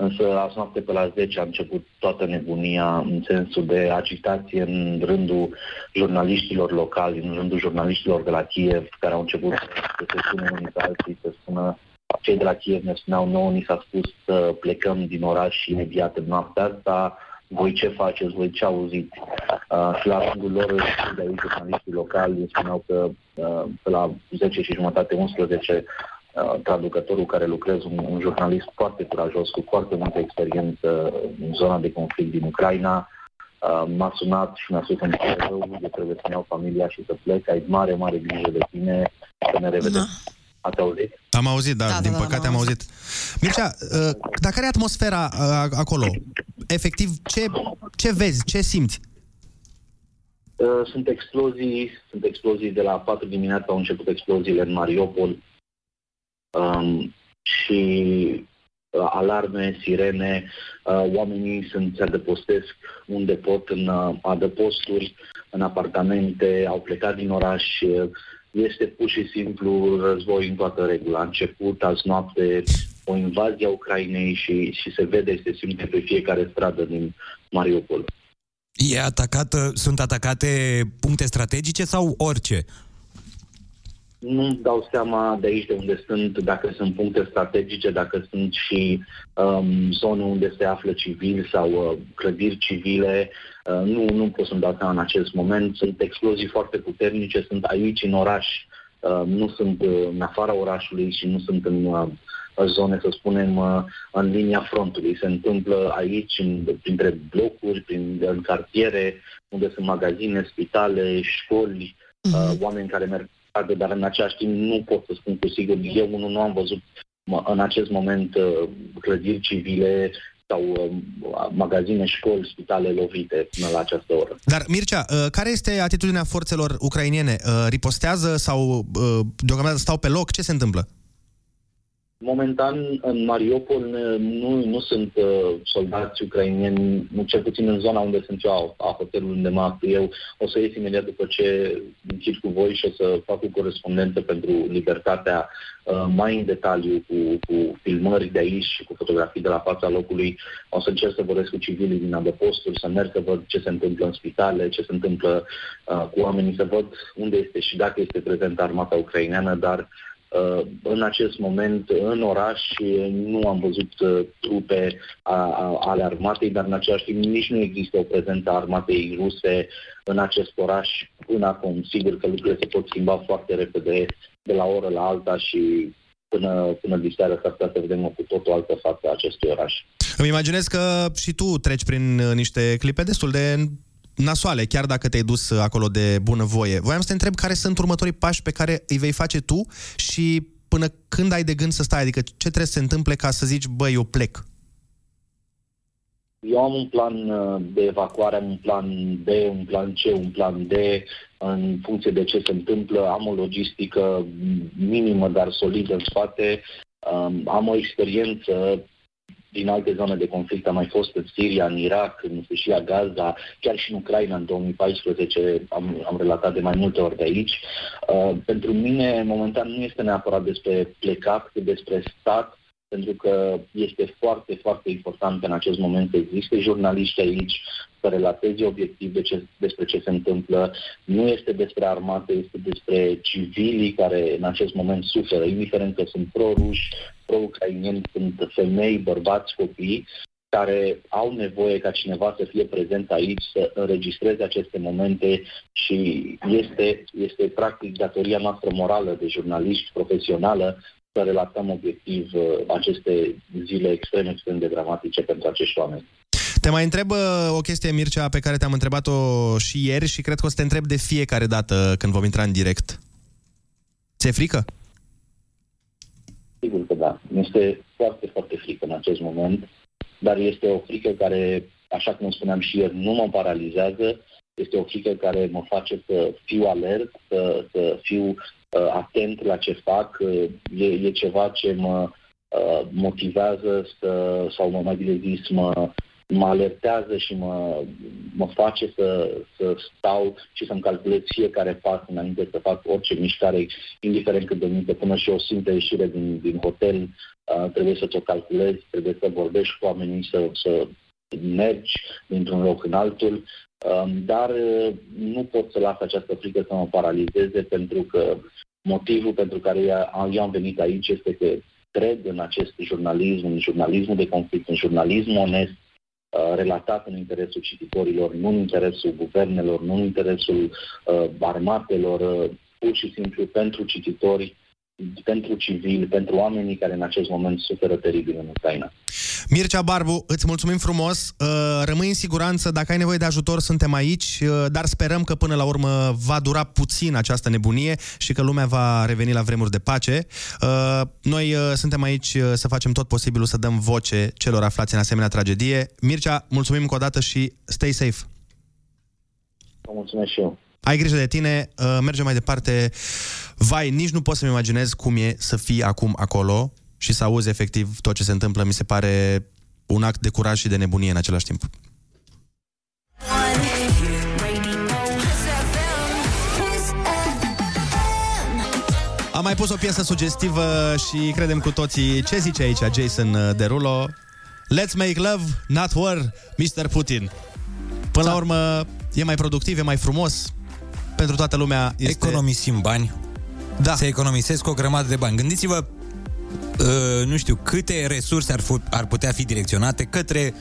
Însă azi noapte pe la 10 a început toată nebunia în sensul de agitație în rândul jurnaliștilor locali, în rândul jurnaliștilor de la Kiev, care au început să se spune unii pe alții, să spună cei de la Kiev ne spuneau nouă, ni s-a spus să plecăm din oraș imediat în noaptea asta, voi ce faceți, voi ce auziți. Uh, și la rândul lor, de aici, jurnaliștii locali îmi spuneau că uh, pe la 10 și jumătate, 11, uh, traducătorul care lucrez, un, un jurnalist foarte curajos, cu foarte multă experiență în zona de conflict din Ucraina, uh, m-a sunat și mi-a spus că îmi pare rău, eu trebuie să-mi iau familia și să plec, ai mare, mare grijă de tine, să ne revedem. Ați auzit? Am auzit, da, Da, din da, da, păcate am am auzit. Mircea, uh, dar care e atmosfera uh, acolo? Efectiv, ce, ce vezi, ce simți? Uh, Sunt explozii, sunt explozii de la 4 dimineața au început exploziile în Mariupol um, și uh, alarme, sirene, uh, oamenii sunt, se adăpostesc unde pot în uh, adăposturi, în apartamente, au plecat din oraș, uh, este pur și simplu război în toată regula. A început azi noapte o invazie a Ucrainei și, și se vede, se simte pe fiecare stradă din Mariupol. E atacată, sunt atacate puncte strategice sau orice? Nu dau seama de aici de unde sunt, dacă sunt puncte strategice, dacă sunt și um, zone unde se află civili sau uh, clădiri civile. Uh, nu, nu pot să-mi dau seama în acest moment. Sunt explozii foarte puternice, sunt aici în oraș, uh, nu sunt uh, în afara orașului și nu sunt în uh, zone, să spunem, uh, în linia frontului. Se întâmplă aici, în, printre blocuri, prin, în cartiere, unde sunt magazine, spitale, școli, uh, oameni care merg pe stradă, dar în același timp nu pot să spun cu sigur. Eu unul nu am văzut mă, în acest moment uh, clădiri civile sau uh, magazine, școli, spitale lovite până la această oră. Dar, Mircea, uh, care este atitudinea forțelor ucrainiene? Uh, Ripostează sau uh, deocamdată stau pe loc? Ce se întâmplă? Momentan, în Mariupol ne- nu, nu sunt uh, soldați ucrainieni, nu cel puțin în zona unde sunt eu, a hotelului unde mă aflu eu. O să ies imediat după ce închid cu voi și o să fac o corespondență pentru libertatea uh, mai în detaliu cu, cu filmări de aici și cu fotografii de la fața locului. O să încerc să vorbesc cu civilii din adăposturi, să merg să văd ce se întâmplă în spitale, ce se întâmplă uh, cu oamenii, să văd unde este și dacă este prezentă armata ucraineană, dar Uh, în acest moment, în oraș, nu am văzut uh, trupe a, a, ale armatei, dar în același timp nici nu există o prezență a armatei ruse în acest oraș până acum. Sigur că lucrurile se pot schimba foarte repede de la o oră la alta și până, până diseară s-ar putea să vedem o cu tot o altă față a acestui oraș. Îmi imaginez că și tu treci prin uh, niște clipe destul de nasoale, chiar dacă te-ai dus uh, acolo de bunăvoie. Voiam să te întreb care sunt următorii pași pe care îi vei face tu și până când ai de gând să stai, adică ce trebuie să se întâmple ca să zici, băi, eu plec. Eu am un plan uh, de evacuare, am un plan B, un plan C, un plan D, în funcție de ce se întâmplă. Am o logistică minimă, dar solidă în spate. Um, Am o experiență din alte zone de conflict. Am mai fost în Siria, în Irak, în Sfârșia Gaza, chiar și în Ucraina în 2014. Am, am relatat de mai multe ori de aici. Uh, pentru mine, momentan, nu este neapărat despre plecat, cât despre stat pentru că este foarte, foarte important în acest moment să existe jurnaliști aici, să relateze obiectiv de ce, despre ce se întâmplă. Nu este despre armată, este despre civilii care în acest moment suferă, indiferent că sunt pro-ruși, pro-ucrainieni, sunt femei, bărbați, copii, care au nevoie ca cineva să fie prezent aici, să înregistreze aceste momente și este, este practic datoria noastră morală de jurnaliști profesională să relatăm obiectiv uh, aceste zile extrem, extrem de dramatice pentru acești oameni. Te mai întreb uh, o chestie, Mircea, pe care te-am întrebat-o și ieri și cred că o să te întreb de fiecare dată când vom intra în direct. Ți-e frică? Sigur că da. Este foarte, foarte frică în acest moment, dar este o frică care, așa cum spuneam și ieri, nu mă paralizează, este o frică care mă face să fiu alert, să, să fiu uh, atent la ce fac. Uh, e, e ceva ce mă uh, motivează să, sau mă mai bine zis, mă, mă alertează și mă, mă face să, să stau și să-mi calculez fiecare pas înainte să fac orice mișcare, indiferent cât de mică, până și o simplă ieșire din, din hotel, uh, trebuie să ți-o calculezi, trebuie să vorbești cu oamenii, să, să mergi dintr-un loc în altul, um, dar uh, nu pot să las această frică să mă paralizeze pentru că motivul pentru care eu eu am venit aici este că cred în acest jurnalism, în jurnalismul de conflict, în jurnalism onest, uh, relatat în interesul cititorilor, nu în interesul guvernelor, nu în interesul uh, armatelor, uh, pur și simplu pentru cititori, pentru civili, pentru oamenii care în acest moment suferă teribil în Ucraina. Mircea Barbu, îți mulțumim frumos. Uh, Rămâi în siguranță, dacă ai nevoie de ajutor, suntem aici, uh, dar sperăm că până la urmă va dura puțin această nebunie și că lumea va reveni la vremuri de pace. Uh, Noi uh, suntem aici uh, să facem tot posibilul să dăm voce celor aflați în asemenea tragedie. Mircea, mulțumim încă o dată și stay safe. Vă mulțumesc și eu. Ai grijă de tine, uh, mergem mai departe. Vai, nici nu pot să-mi imaginez cum e să fii acum acolo și să auzi efectiv tot ce se întâmplă. Mi se pare un act de curaj și de nebunie în același timp. Am mai pus o piesă sugestivă și credem cu toții ce zice aici Jason Derulo. Let's make love, not war, Mr. Putin. Până Până la urmă, e mai productiv, e mai frumos. Pentru toată lumea este... Economisim bani. Da. Se economisesc o grămadă de bani. Gândiți-vă, uh, nu știu, câte resurse ar, fu- ar putea fi direcționate către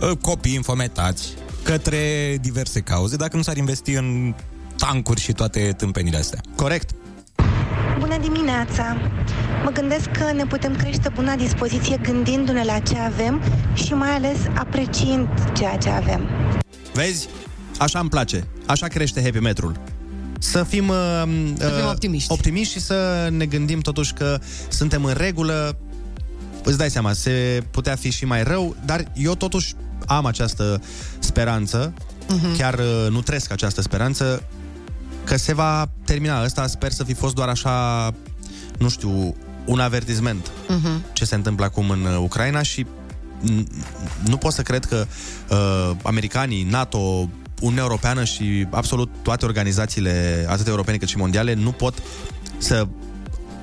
uh, copii infometați, către diverse cauze, dacă nu s-ar investi în tancuri și toate tâmpenile astea. Corect. Bună dimineața! Mă gândesc că ne putem crește buna dispoziție gândindu-ne la ce avem și mai ales apreciind ceea ce avem. Vezi? Așa îmi place. Așa crește happy metrul. Să fim, uh, Să fim optimiști. optimiști și să ne gândim totuși că suntem în regulă. Îți dai seama, se putea fi și mai rău, dar eu totuși am această speranță, Mhm. chiar uh, nutresc această speranță, că se va termina. Ăsta sper să fi fost doar așa, nu știu, un avertisment Mhm. ce se întâmplă acum în uh, Ucraina și n- nu pot să cred că uh, americanii, NATO, Uniunea Europeană și absolut toate organizațiile, atât europene cât și mondiale, nu pot să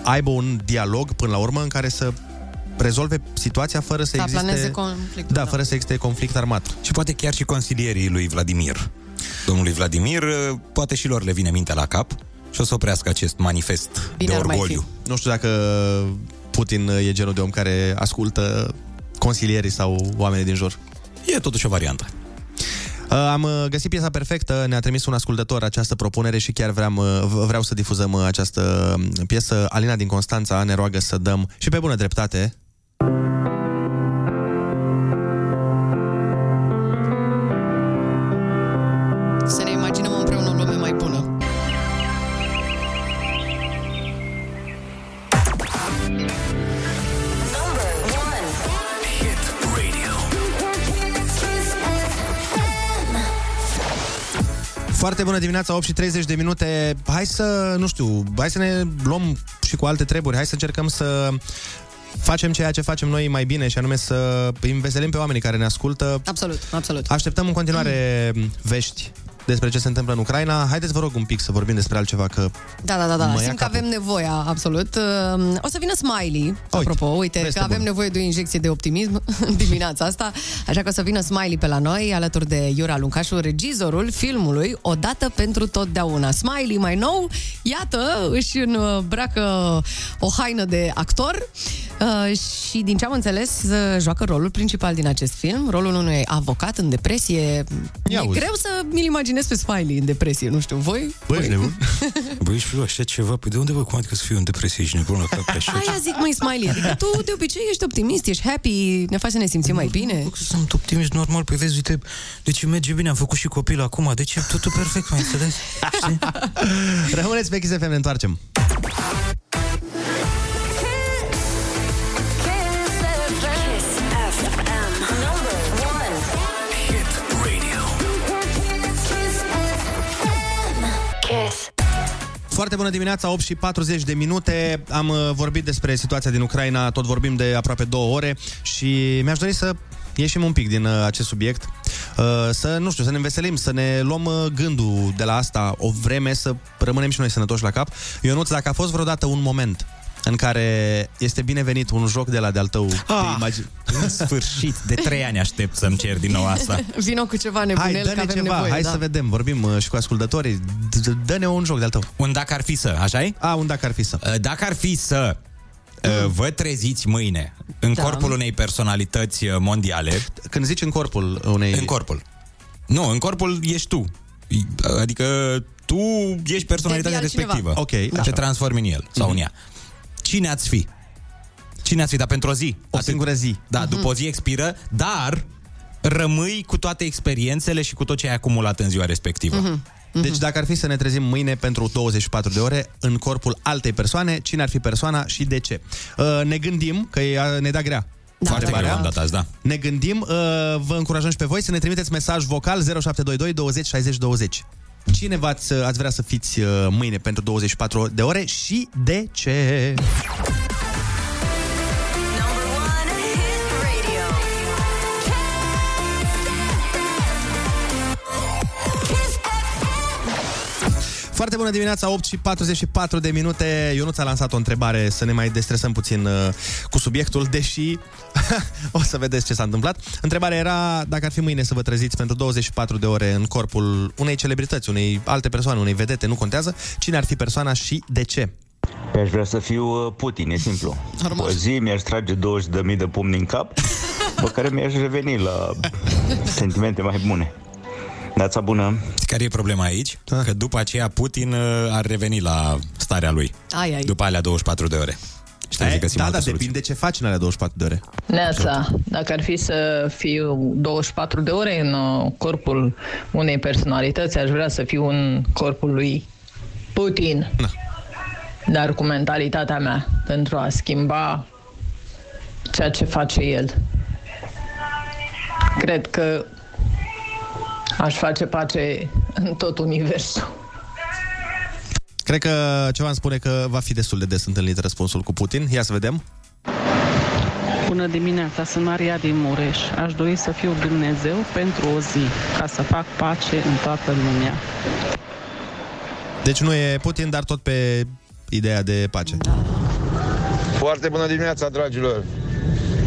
aibă un dialog până la urmă în care să rezolve situația fără să, Să existe... aplaneze conflictul, Da, da. fără să existe conflict armat. Și poate chiar și consilierii lui Vladimir. Domnului Vladimir, uh, poate și lor le vine mintea la cap și o să oprească acest manifest Bine de ar mai orgoliu. Nu știu dacă Putin e genul de om care ascultă consilierii sau oamenii din jur. E totuși o variantă. Uh, Am uh, găsit piesa perfectă, ne-a trimis un ascultător această propunere și chiar vreau, uh, v- vreau să difuzăm uh, această um, piesă. Alina din Constanța ne roagă să dăm, și pe bună dreptate, Foarte bună dimineața, 8 și 30 de minute. Hai să, nu știu, hai să ne luăm și cu alte treburi. Hai să încercăm să facem ceea ce facem noi mai bine și anume să îi înveselim pe oamenii care ne ascultă. Absolut, absolut. Așteptăm în continuare vești despre ce se întâmplă în Ucraina. Haideți, vă rog, un pic să vorbim despre altceva, că Da, da, da, da. Mă ia Simt că capul. avem nevoia, absolut. Uh, O să vină Smiley, apropo, uite, veste că avem bună. nevoie de o injecție de optimism în dimineața asta, așa că o să vină Smiley pe la noi, alături de Iura Luncașu, regizorul filmului Odată pentru totdeauna. Smiley, mai nou, iată, își îmbracă o haină de actor uh, și, din ce am înțeles, uh, joacă rolul principal din acest film, rolul unui avocat în depresie. e auzi. greu să mi-l imaginez pe Smiley în depresie, nu știu, voi? Băi, ești nebun? Băi, și eu așa ceva, păi de unde vă cum adică să fiu în depresie și nebun la cap pe așa? Aia zic, măi, Smiley, adică tu de obicei ești optimist, ești happy, ne faci să ne simțim mai bine. Sunt optimist normal, păi vezi, uite, deci merge bine, am făcut și copil acum, deci e totul perfect, mai înțeles? Rămâneți pe Kiss FM, ne întoarcem. Foarte bună dimineața, 8 și 40 de minute. Am uh, vorbit despre situația din Ucraina, tot vorbim de aproape două ore și mi-aș dori să ieșim un pic din uh, acest subiect, uh, să, nu știu, să ne înveselim, să ne luăm uh, gândul de la asta o vreme, să rămânem și noi sănătoși la cap. Ionuț, dacă a fost vreodată un moment în care este binevenit un joc de la de-al tău Ah, de imagine. În sfârșit, de trei ani aștept să-mi cer din nou asta. Vino cu ceva Hai, nebunel, că dă-ne avem ceva, nevoie. hai da. să vedem, vorbim uh, și cu ascultătorii. D- Dă-ne un joc de-al tău. Un dacă ar fi să, așa -i? A, un dacă ar fi să. Dacă ar fi să uh, vă treziți mâine în Da. corpul unei personalități uh, mondiale... Când zici în corpul unei... În corpul. Nu, în corpul ești tu. Adică tu ești personalitatea Devii altcineva. respectivă. Ok, Te așa. transformi în el sau în ea. Cine ați fi? Cine ați fi? Dar pentru o zi. O singură zi. Da, după o zi expiră, dar rămâi cu toate experiențele și cu tot ce ai acumulat în ziua respectivă. Mhm. Deci dacă ar fi să ne trezim mâine pentru 24 de ore în corpul altei persoane, cine ar fi persoana și de ce? Uh, ne gândim, că e, ne da grea. Da, Foarte Întrebarea. greu am dat azi, da. Ne gândim, uh, vă încurajăm și pe voi să ne trimiteți mesaj vocal 0722 20 60 20. Cine v-ați, ați vrea să fiți uh, mâine pentru 24 de ore și de ce? Foarte bună dimineața, 8 și 44 de minute. Ionuț a lansat o întrebare să ne mai destresăm puțin uh, cu subiectul, deși o să vedeți ce s-a întâmplat. Întrebarea era dacă ar fi mâine să vă treziți pentru 24 de ore în corpul unei celebrități, unei alte persoane, unei vedete, nu contează, cine ar fi persoana și de ce. Aș vrea să fiu uh, Putin, e simplu. Normal. O zi mi-aș trage 20.000 de pumni în cap, după care mi-aș reveni la sentimente mai bune. Dața bună! Care e problema aici? Că după aceea Putin uh, ar reveni la starea lui. Ai, ai. După alea 24 de ore. Și trebuie să găsim da, altă da, soluție. depinde ce faci în alea 24 de ore. Neața, dacă ar fi să fiu 24 de ore în uh, corpul unei personalități, aș vrea să fiu în corpul lui Putin. Dar cu mentalitatea mea, pentru a schimba ceea ce face el. Cred că aș face pace în tot universul. Cred că ceva îmi spune că va fi destul de des întâlnit răspunsul cu Putin. Ia să vedem. Bună dimineața, sunt Maria din Mureș. Aș dori să fiu Dumnezeu pentru o zi, ca să fac pace în toată lumea. Deci nu e Putin, dar tot pe ideea de pace. Foarte bună dimineața, dragilor!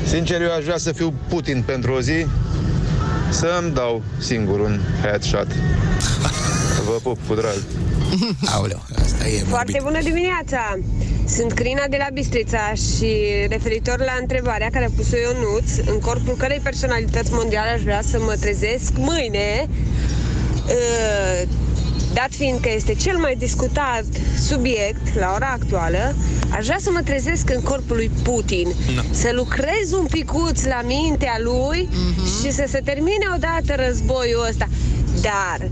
Sincer, eu aș vrea să fiu Putin pentru o zi, să-mi dau singur un headshot. Vă pup cu drag! Aoleu, asta e Foarte bună dimineața! Sunt Crina de la Bistrița și referitor la întrebarea care a pus-o Ionuț, în corpul cărei personalități mondiale aș vrea să mă trezesc mâine, uh, dat fiind că este cel mai discutat subiect la ora actuală, aș vrea să mă trezesc în corpul lui Putin. Să lucrez un picuț la mintea lui și să se termine odată războiul ăsta. Dar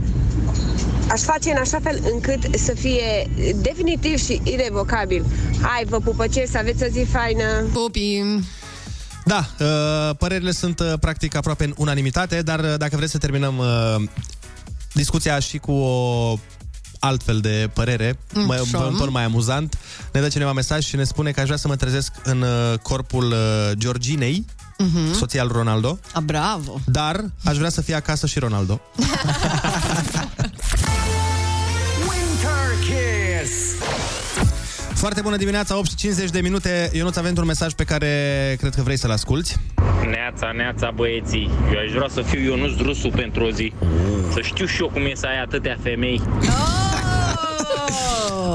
aș face în așa fel încât să fie definitiv și irevocabil. Hai, vă pupăcesc, să aveți o zi faină! Pupim! Da, uh, părerile sunt uh, practic aproape în unanimitate, dar uh, dacă vreți să terminăm uh, discuția și cu o altfel de părere, Mm, mai, așa. un ton mai amuzant, ne dă cineva mesaj și ne spune că aș vrea să mă trezesc în uh, corpul uh, Georginei, Mhm. soția al Ronaldo, A, bravo! dar aș vrea să fie acasă și Ronaldo. Winter Kiss. Foarte bună dimineața, 8 și 50 de minute. Ionuț, avem un mesaj pe care cred că vrei să-l asculti. Neața, neața, băieții. Eu aș vrea să fiu Ionuț Rusu pentru o zi. Să știu și eu cum e să ai atâtea femei.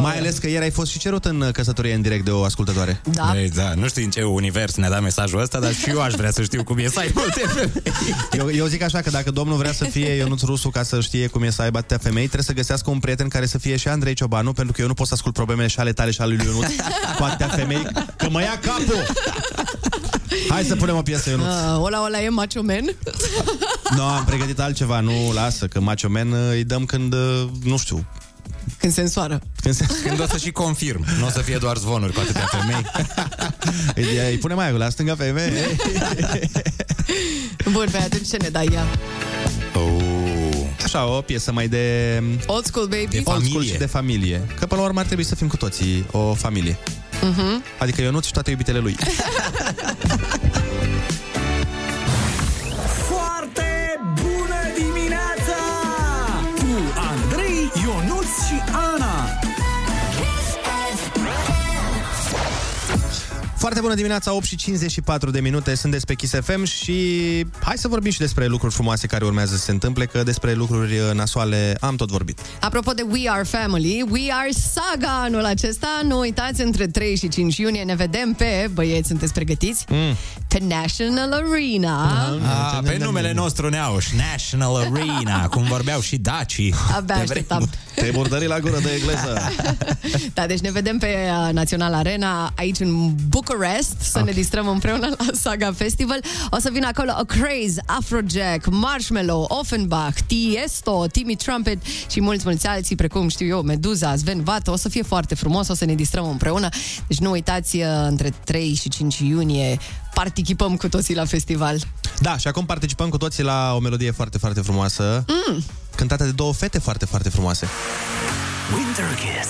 Mai ales că ieri ai fost și cerut în căsătorie în direct de o ascultătoare. Da. Ei, da, nu știu în ce univers ne-a dat mesajul ăsta, dar și eu aș vrea să știu cum e să ai multe femei. Eu, eu zic așa că dacă domnul vrea să fie Ionuț Rusu ca să știe cum e să aibă atâtea femei, trebuie să găsească un prieten care să fie și Andrei Ciobanu, pentru că eu nu pot să ascult problemele și ale tale și ale lui Ionuț cu atâtea femei, că mă ia capul! Hai să punem o piesă, Ionuț. Uh, ola, ola, e macho man? Nu, am pregătit altceva, nu, lasă, că Macho Man uh, îi dăm când, uh, nu știu, Când se însoară. când se... Când o să și confirm. Nu o să fie doar zvonuri cu atâtea femei. îi, îi pune mai la stânga femei. Bun, pe atunci ce ne dai ea? Așa, o piesă mai de... Old school, baby? De Old school și de familie. Că până la urmă ar trebui să fim cu toții o familie. Mhm. Adică Ionuț și toate iubitele lui. Foarte bună dimineața, 8 și 54 de minute, sunteți pe Kiss FM și hai să vorbim și despre lucruri frumoase care urmează să se întâmple, că despre lucruri uh, nasoale am tot vorbit. Apropo de We Are Family, We Are Saga anul acesta. Nu uitați, între 3 și 5 iunie ne vedem pe, băieți, sunteți pregătiți? Mm. Pe National Arena. Ah, pe numele nostru Neauș, National Arena, cum vorbeau și dacii. Abia Pe așteptam. Te murdări la gură de engleză. Da, deci ne vedem pe uh, Național Arena aici în Bucharest să ne distrăm împreună la Saga Festival. O să vină acolo A Craze, Afrojack, Marshmallow, Offenbach, Tiesto, Timmy Trumpet și mulți, mulți alții, precum știu eu, Meduza, Sven Vato. O să fie foarte frumos, o să ne distrăm împreună. Deci nu uitați, uh, între 3 și 5 iunie participăm cu toții la festival. Da, și acum participăm cu toții la o melodie foarte, foarte frumoasă, Mm. cântată de două fete foarte, foarte frumoase. Winter Kiss.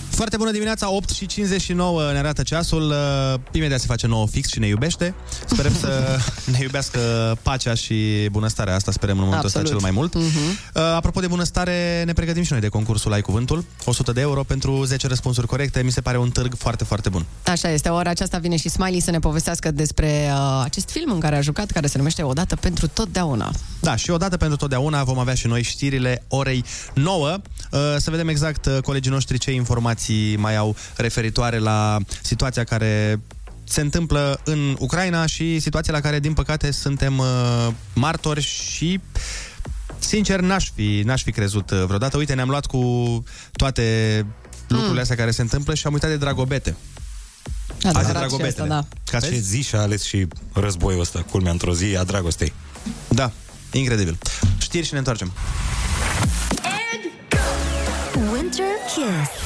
Foarte bună dimineața, 8 și 59 ne arată ceasul. Uh, Imediat se face nouă fix și ne iubește. Sperăm să ne iubească pacea și bunăstarea asta, sperăm în momentul Absolut. ăsta cel mai mult. Mhm. Uh, Apropo de bunăstare, ne pregătim și noi de concursul Ai Cuvântul. 100 de euro pentru 10 răspunsuri corecte. Mi se pare un târg foarte, foarte bun. Așa este, ora aceasta vine și Smiley să ne povestească despre uh, acest film în care a jucat, care se numește Odată pentru totdeauna. Da, și odată pentru totdeauna vom avea și noi știrile orei 9. Uh, Să vedem exact uh, colegii noștri ce informații mai au referitoare la situația care se întâmplă în Ucraina și situația la care, din păcate, suntem uh, martori și Sincer, n-aș fi, n-aș fi crezut uh, vreodată. Uite, ne-am luat cu toate lucrurile astea care se întâmplă și am uitat de Dragobete. Adevărat Azi e și Dragobetele. asta, da. Ca ce zi și-a ales și războiul ăsta, culmea, într-o zi a dragostei. Da, incredibil. Știri și ne întoarcem. Winter Kiss.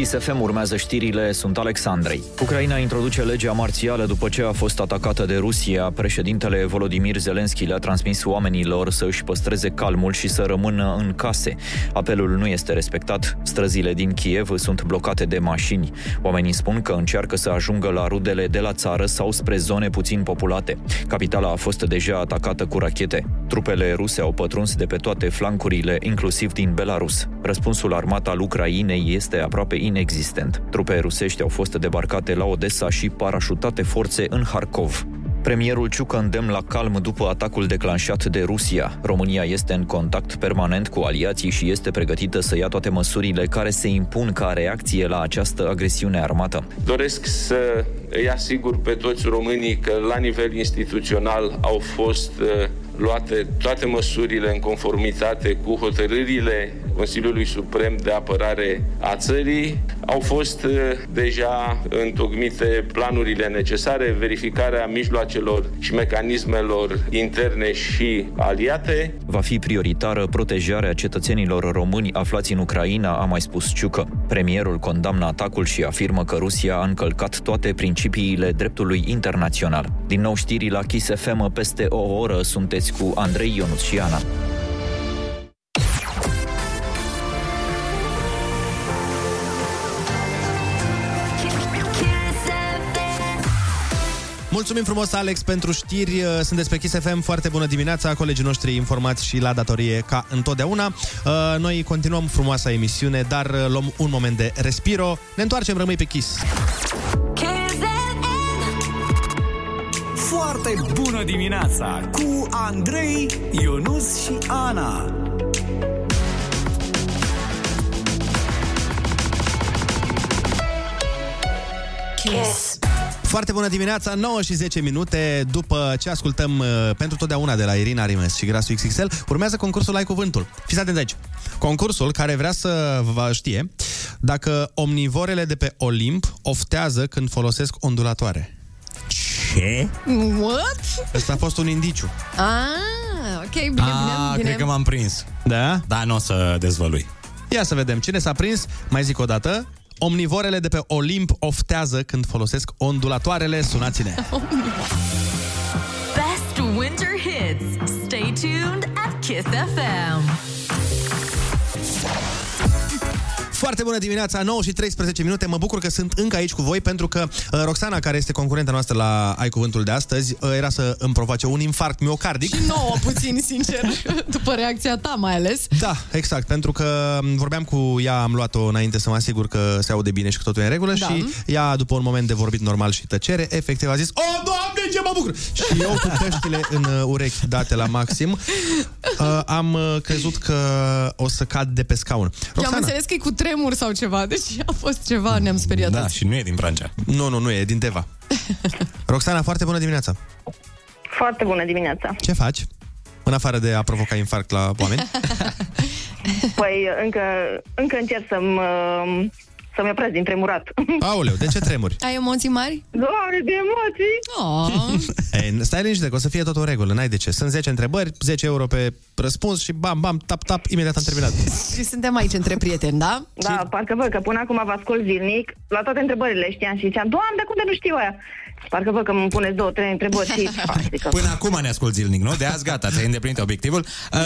Kiss FM urmează știrile, sunt Alexandrei. Ucraina introduce legea marțială după ce a fost atacată de Rusia. Președintele Volodymyr Zelensky le-a transmis oamenilor să își păstreze calmul și să rămână în case. Apelul nu este respectat. Străzile din Kiev sunt blocate de mașini. Oamenii spun că încearcă să ajungă la rudele de la țară sau spre zone puțin populate. Capitala a fost deja atacată cu rachete. Trupele ruse au pătruns de pe toate flancurile, inclusiv din Belarus. Răspunsul armat al Ucrainei este aproape inexistent. Trupe rusești au fost debarcate la Odessa și parașutate forțe în Harkov. Premierul Ciucă îndemn la calm după atacul declanșat de Rusia. România este în contact permanent cu aliații și este pregătită să ia toate măsurile care se impun ca reacție la această agresiune armată. Doresc să îi asigur pe toți românii că la nivel instituțional au fost uh, luate toate măsurile în conformitate cu hotărârile Consiliului Suprem de Apărare a țării. Au fost uh, deja întocmite planurile necesare, verificarea mijloacelor și mecanismelor interne și aliate. Va fi prioritară protejarea cetățenilor români aflați în Ucraina, a mai spus Ciucă. Premierul condamnă atacul și afirmă că Rusia a încălcat toate principiile dreptului internațional. Din nou știri la Kiss FM peste o oră sunteți cu Andrei Ionuț Mulțumim frumos, Alex, pentru știri. Sunt despre Kiss FM. Foarte bună dimineața, colegii noștri informați și la datorie ca întotdeauna. Uh, Noi continuăm frumoasa emisiune, dar uh, luăm un moment de respiro. Ne întoarcem, rămâi pe Kiss. Foarte bună dimineața cu Andrei, Ionus și Ana. Kiss. Foarte bună dimineața, 9 și 10 minute după ce ascultăm uh, pentru totdeauna de la Irina Rimes și Grasul XXL, urmează concursul Ai Cuvântul. Fiți atenți aici. Concursul care vrea să vă știe dacă omnivorele de pe Olimp oftează când folosesc ondulatoare. Ce? What? Ăsta a fost un indiciu. Ah, ok, bine, bine, Ah, bine. cred că m-am prins. Da? Da, nu o să dezvălui. Ia să vedem cine s-a prins. Mai zic o dată. Omnivorele de pe Olimp oftează când folosesc ondulatoarele. Sunați-ne! Best winter hits. Stay tuned at Kiss FM. Foarte bună dimineața, 9 și 13 minute. Mă bucur că sunt încă aici cu voi pentru că uh, Roxana, care este concurenta noastră la Ai Cuvântul de astăzi, uh, era să îmi provoace un infarct miocardic. Și nouă puțin, sincer, după reacția ta mai ales. Da, exact, pentru că m, vorbeam cu ea, am luat-o înainte să mă asigur că se aude bine și că totul e în regulă Da. și ea, după un moment de vorbit normal și tăcere, efectiv a zis O, Doamne, ce mă bucur! Și eu cu căștile în uh, urechi date la maxim, uh, am uh, crezut că o să cad de pe scaun. Eu am înțeles că e cu tremur sau ceva, deci a fost ceva, ne-am speriat. Da, toți. și nu e din Brancea. Nu, nu, nu e, e din Deva. Roxana, foarte bună dimineața! Foarte bună dimineața. Ce faci? În afară de a provoca infarct la oameni? Păi încă, încă încerc să-mi, uh, să-mi opresc din tremurat. Aoleu, de ce tremuri? Ai emoții mari? Doamne, de emoții! Oh. Ei, stai liniște, că o să fie tot o regulă, n-ai de ce. Sunt 10 întrebări, 10 euro pe răspuns și bam, bam, tap, tap, imediat am terminat. Și suntem aici între prieteni, da? Da, parcă văd că până acum vă ascult zilnic, la toate întrebările știam și ziceam, Doamne, cum de nu știu aia? Parcă văd că îmi puneți două, trei întrebări și... Adică... Până acum ne ascult zilnic, nu? De azi gata, ți-ai îndeplinit obiectivul. Uh,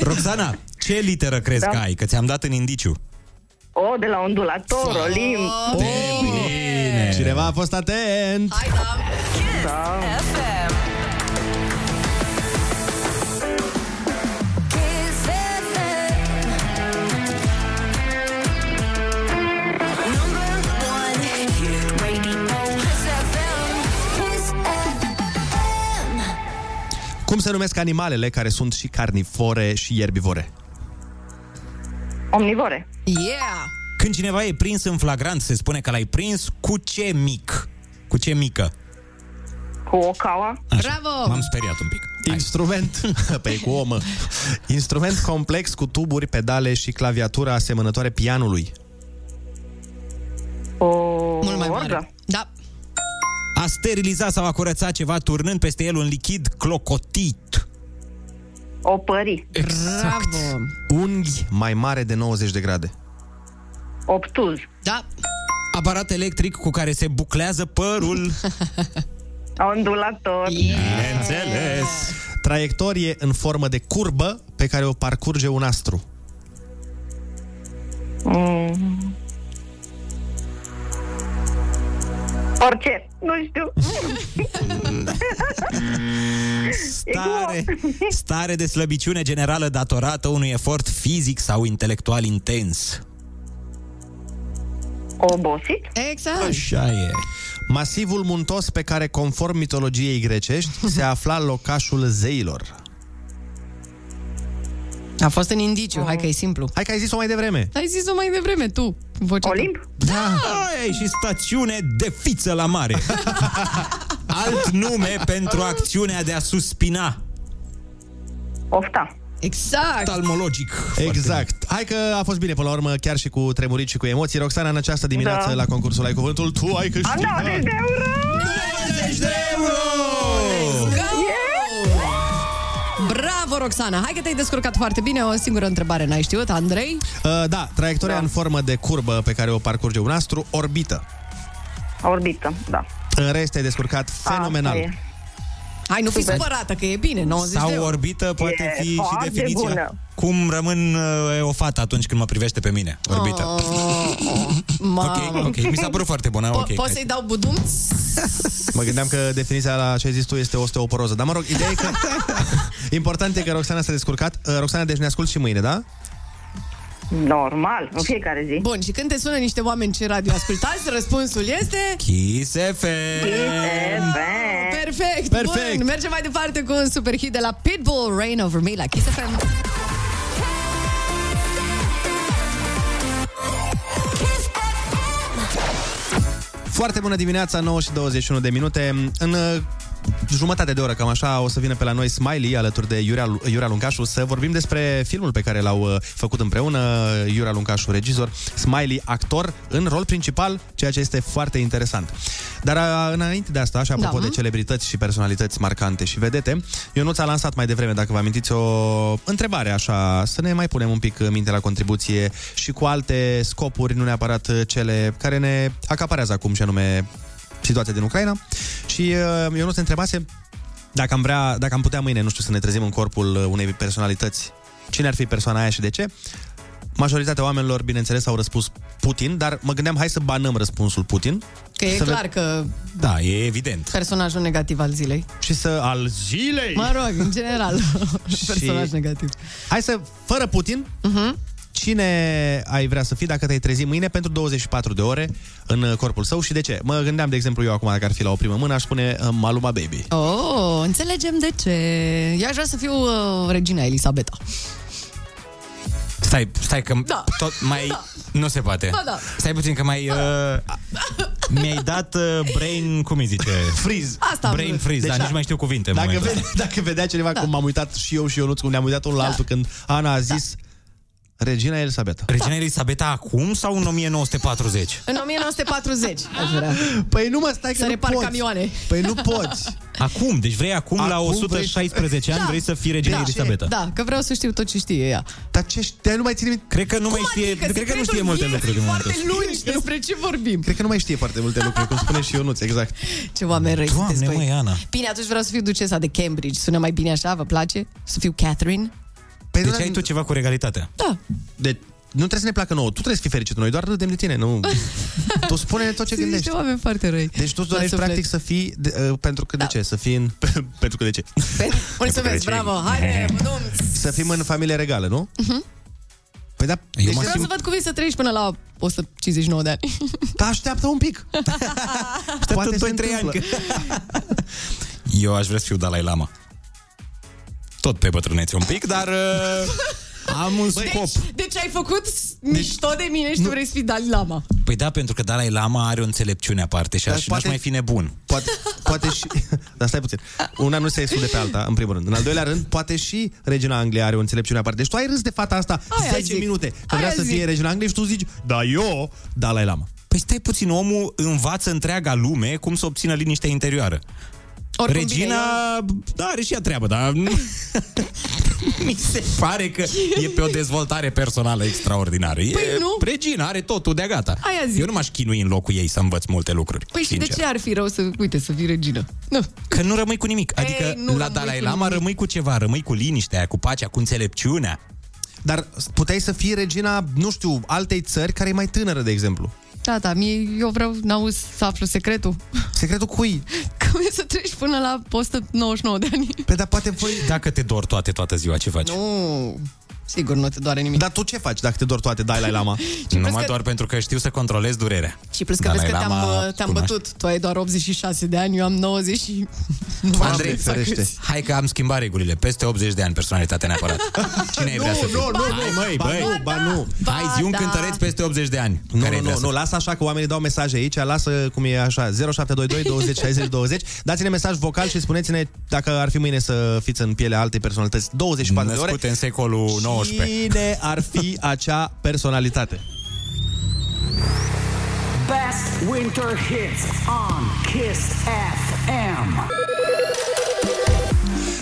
Roxana, ce literă crezi Da. că ai? Că ți-am dat în indiciu. O, de la ondulator, olimp. Bine. Cineva a fost atent! Hai, da. Da. FM. Kiss FM. Number one hit radio. Kiss FM. Kiss FM. Cum se numesc animalele care sunt și carnivore și ierbivore? Omnivore. Yeah! Când cineva e prins în flagrant, se spune că l-ai prins cu ce mic? Cu ce mică? Cu o caua. Bravo! M-am speriat un pic. Instrument, pe cu omă. Instrument complex cu tuburi, pedale și claviatură asemănătoare pianului. O Mult mai mare. orgă. Da. A steriliza sau a curăța ceva turnând peste el un lichid clocotit. O pări. Bravo! Unghi mai mare de 90 de grade. Obtuz. Da. Aparat electric cu care se buclează părul. Ondulator. Bineînțeles. Traiectorie în formă de curbă pe care o parcurge un astru. Mm. Orice. Nu știu. Stare, stare de slăbiciune generală datorată unui efort fizic sau intelectual intens. Obosit? Exact. Așa e. Masivul muntos pe care, conform mitologiei grecești, se afla locașul zeilor. A fost în indiciu, hai că e simplu. Hai că ai zis-o mai devreme. Ai zis-o mai devreme, tu. Vocea Olimp? Da. Ai și stațiune de fiță la mare. Alt nume pentru acțiunea de a suspina. Ofta. Exact. Talmologic. Exact. Hai că a fost bine până la urmă, chiar și cu tremurit și cu emoții. Roxana, în această dimineață Da. la concursul Ai Cuvântul, tu ai Am câștigat 90 de euro! 90 de euro! Roxana! Hai că te-ai descurcat foarte bine. O singură întrebare n-ai știut, Andrei? Uh, da, traiectoria da. în formă de curbă pe care o parcurge un astru, orbită. Orbită, da. În rest, ai descurcat fenomenal. Asta e. Hai, nu fi Super. supărată, că e bine, 90 de Sau euro. orbită poate E fi și foarte definiția. bună. Cum rămân uh, o fată atunci când mă privește pe mine. Orbită. Oh, mamă. Ok, ok. Mi s-a părut foarte bună. Po- ok. Poți să-i dau budumț? Mă gândeam că definiția la ce ai zis tu este osteoporoză. Dar mă rog, ideea e că... Important e că Roxana s-a descurcat. Uh, Roxana, deci ne ascult și mâine, da? Normal, în fiecare zi. Bun, și când te sună niște oameni ce radio ascultați, răspunsul este... Kiss FM. Perfect! Perfect. Bun, mergem mai departe cu un super hit de la Pitbull, Rain Over Me, la Kiss FM. Foarte bună dimineața, 9 și 21 de minute. În uh, jumătate de oră, cam așa, o să vină pe la noi Smiley alături de Iurea, Iurea Luncașu să vorbim despre filmul pe care l-au uh, făcut împreună, Iurea Luncașu, regizor, Smiley, actor, în rol principal, ceea ce este foarte interesant. Dar uh, înainte de asta, și apropo Da. de celebrități și personalități marcante și vedete, Ionuț a lansat mai devreme, dacă vă amintiți, o întrebare așa, să ne mai punem un pic minte la contribuție și cu alte scopuri, nu neapărat uh, cele care ne acaparează acum, și anume situația din Ucraina. Și uh, Ionuț ne întrebase dacă am, vrea, dacă am putea mâine, nu știu, să ne trezim în corpul uh, unei personalități, cine ar fi persoana aia și de ce? Majoritatea oamenilor, bineînțeles, au răspuns Putin, dar mă gândeam, hai să banăm răspunsul Putin. Că e Să ve- clar că Da, e evident. personajul negativ al zilei. Și să al zilei. Mă rog, în general, personaj negativ. Hai să, fără Putin, uh-huh. Cine ai vrea să fii dacă te-ai trezi mâine pentru 24 de ore în uh, corpul său și de ce? Mă gândeam, de exemplu, eu acum, dacă ar fi la o primă mână, aș spune uh, Maluma Baby. Oh, înțelegem de ce. Eu aș vrea să fiu uh, regina Elisabeta. Stai, stai că Da. tot mai... Da. Nu se poate. Ba da. Stai puțin că mai... Uh, mi-ai dat uh, brain... Cum îi zice? Freeze. Asta am Brain vrut. freeze, Deci, dar da. nici nu mai știu cuvinte în Dacă, momentul vede, ăsta. dacă vedea cineva da. cum m-am uitat și eu și Ionuț, cum ne-am uitat unul la Da. altul când Ana a zis Regina Elisabeta. Regina Elisabeta acum sau în 1940? În 1940, aș vrea. Păi nu mă stai că Să nu repar poți. camioane. Păi nu poți. Acum, deci vrei acum, la Acum 116 ani Da. vrei să fii Regina Da. Elisabeta. Da, că vreau să știu tot ce știe ea. Dar ce știe, nu mai ține minte. Cred că nu mai știe, adică? cred că nu Secretul știe multe vieții lucruri în momentul foarte ăsta. lungi, despre ce vorbim? Cred că nu mai știe foarte multe lucruri, cum spune și Ionuț, exact. Ce oameni răi Doamne, sunteți, băi. măi, Ana. Bine, atunci vreau să fiu ducesa de Cambridge. Sună mai bine așa? Vă place? Să fiu Catherine? Păi Deci ai tu ceva cu regalitatea. Da. De, nu trebuie să ne placă nouă, tu trebuie să fii fericit, noi doar râdem de tine, nu... tu spune tot ce Sunt gândești. niște oameni foarte răi. Deci tu La dorești suflet. practic să fii, de, uh, pentru că de ce? Să fii în... pentru că de ce? Mulțumesc, bravo, haide, bădum. Să fim în familie regală, nu? Mhm. Păi da, Eu deci mă Vreau să văd cum e să trăiești până la 159 de ani. da, așteaptă un pic. Poate se 2-3 ani. întâmplă. Eu aș vrea să fiu Dalai Lama. Tot pe bătrânețe un pic, dar uh, am un scop. Deci, deci ai făcut mișto de mine și tu vrei să fii Dalai Lama. Păi da, pentru că Dalai Lama are o înțelepciune aparte și Dar aș, poate- n-aș mai fi nebun. Poate, poate și... Dar stai puțin. Una nu se exclude pe alta, în primul rând. În al doilea rând, poate și regina Angliei are o înțelepciune aparte. Deci tu ai râs de fata asta Aia 10 zic. minute, că Aia vrea să zic. fie regina Angliei și tu zici, da, eu, Dalai Lama. Păi stai puțin, omul învață întreaga lume cum să obțină liniștea interioară. Oricum, Regina, bine, da, are și ea treabă, dar nu- mi se pare că e pe o dezvoltare personală extraordinară. E, Păi nu. Regina are totul de gata. Aia zic. Eu nu m-aș chinui în locul ei să învăț multe lucruri. Păi și sincer. de ce ar fi rău să, uite, să fii regină? Nu. Că nu rămâi cu nimic. Adică Ei, nu la rămâi Dalai cu Lama nimic. rămâi cu ceva, rămâi cu liniștea aia, cu pacea, cu înțelepciunea. Dar puteai să fii regina, nu știu, altei țări care e mai tânără, de exemplu. Da, da, mie, eu vreau, n-auzi să aflu secretul. Secretul cui? Cum e să treci până la 199 de ani? Păi, dar poate voi... Dacă te dor toate, toată ziua, ce faci? Nu, sigur nu te doare nimic. Dar tu ce faci dacă te dor toate Dalai Lama? Numai că- doar pentru că știu să controlez durerea. Și plus că Dalai vezi că te-am, Lama uh, te-am cunoaște. bătut. Tu ai doar 86 de ani, eu am 90 și... Andrei, ferește. hai că am schimbat regulile. Peste 80 de ani personalitate neapărat. Cine ai vrea să fii? nu, nu, Hai, nu, măi, ba băi. nu, ba nu. Hai, zi un da. cântăreț peste 80 de ani. Nu, Care ai nu, vrea nu, să nu, lasă așa că oamenii dau mesaje aici, lasă cum e așa, 0722 20 60 20. Dați-ne mesaj vocal și spuneți-ne dacă ar fi mâine să fiți în pielea altei personalități 24 de ore. Născute în secolul XIX. Cine ar fi acea personalitate? Best winter hits on Kiss FM.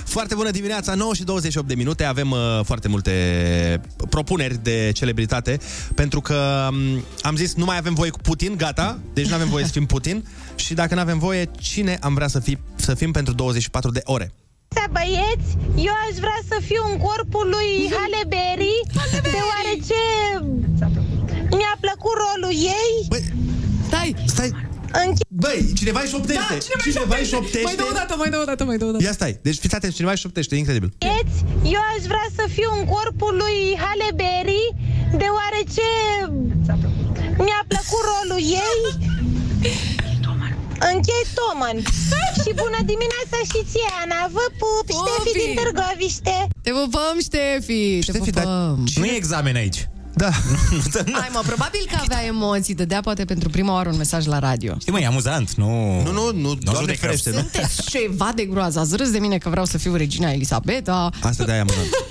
Foarte bună dimineața, 9 și 28 de minute. Avem uh, foarte multe propuneri de celebritate, pentru că um, am zis, nu mai avem voie cu Putin, gata, deci nu avem voie să fim Putin. Și dacă nu avem voie, cine am vrea să, fi, să fim pentru 24 de ore? Să băieți, eu aș vrea să fiu în corpul lui Halle Berry, deoarece mi-a plăcut rolul ei. Băi, Stai! Stai! Înche- Băi, cineva își șoptește! Da, cineva își șoptește. Mai dă o dată, mai dă o dată, mai dă o dată. Ia stai, deci fiți atenți, cineva își șoptește, e incredibil. Băieți, eu aș vrea să fiu în corpul lui Halle Berry, deoarece mi-a plăcut rolul ei. Închei Toman. și bună dimineața și ție, Ana. Vă pup, Ștefi din Târgoviște. Te pupăm, Ștefi! Te Ștefi, dar pupăm! Nu e examen aici. Da. Hai mă, probabil că avea emoții, dădea poate pentru prima oară un mesaj la radio. Știi, mă, e amuzant, nu... Nu, nu, nu, doamne judecăm. ferește, nu? Sunteți ceva de groază. Ați râs de mine că vreau să fiu regina Elisabeta. Asta de-aia amuzant.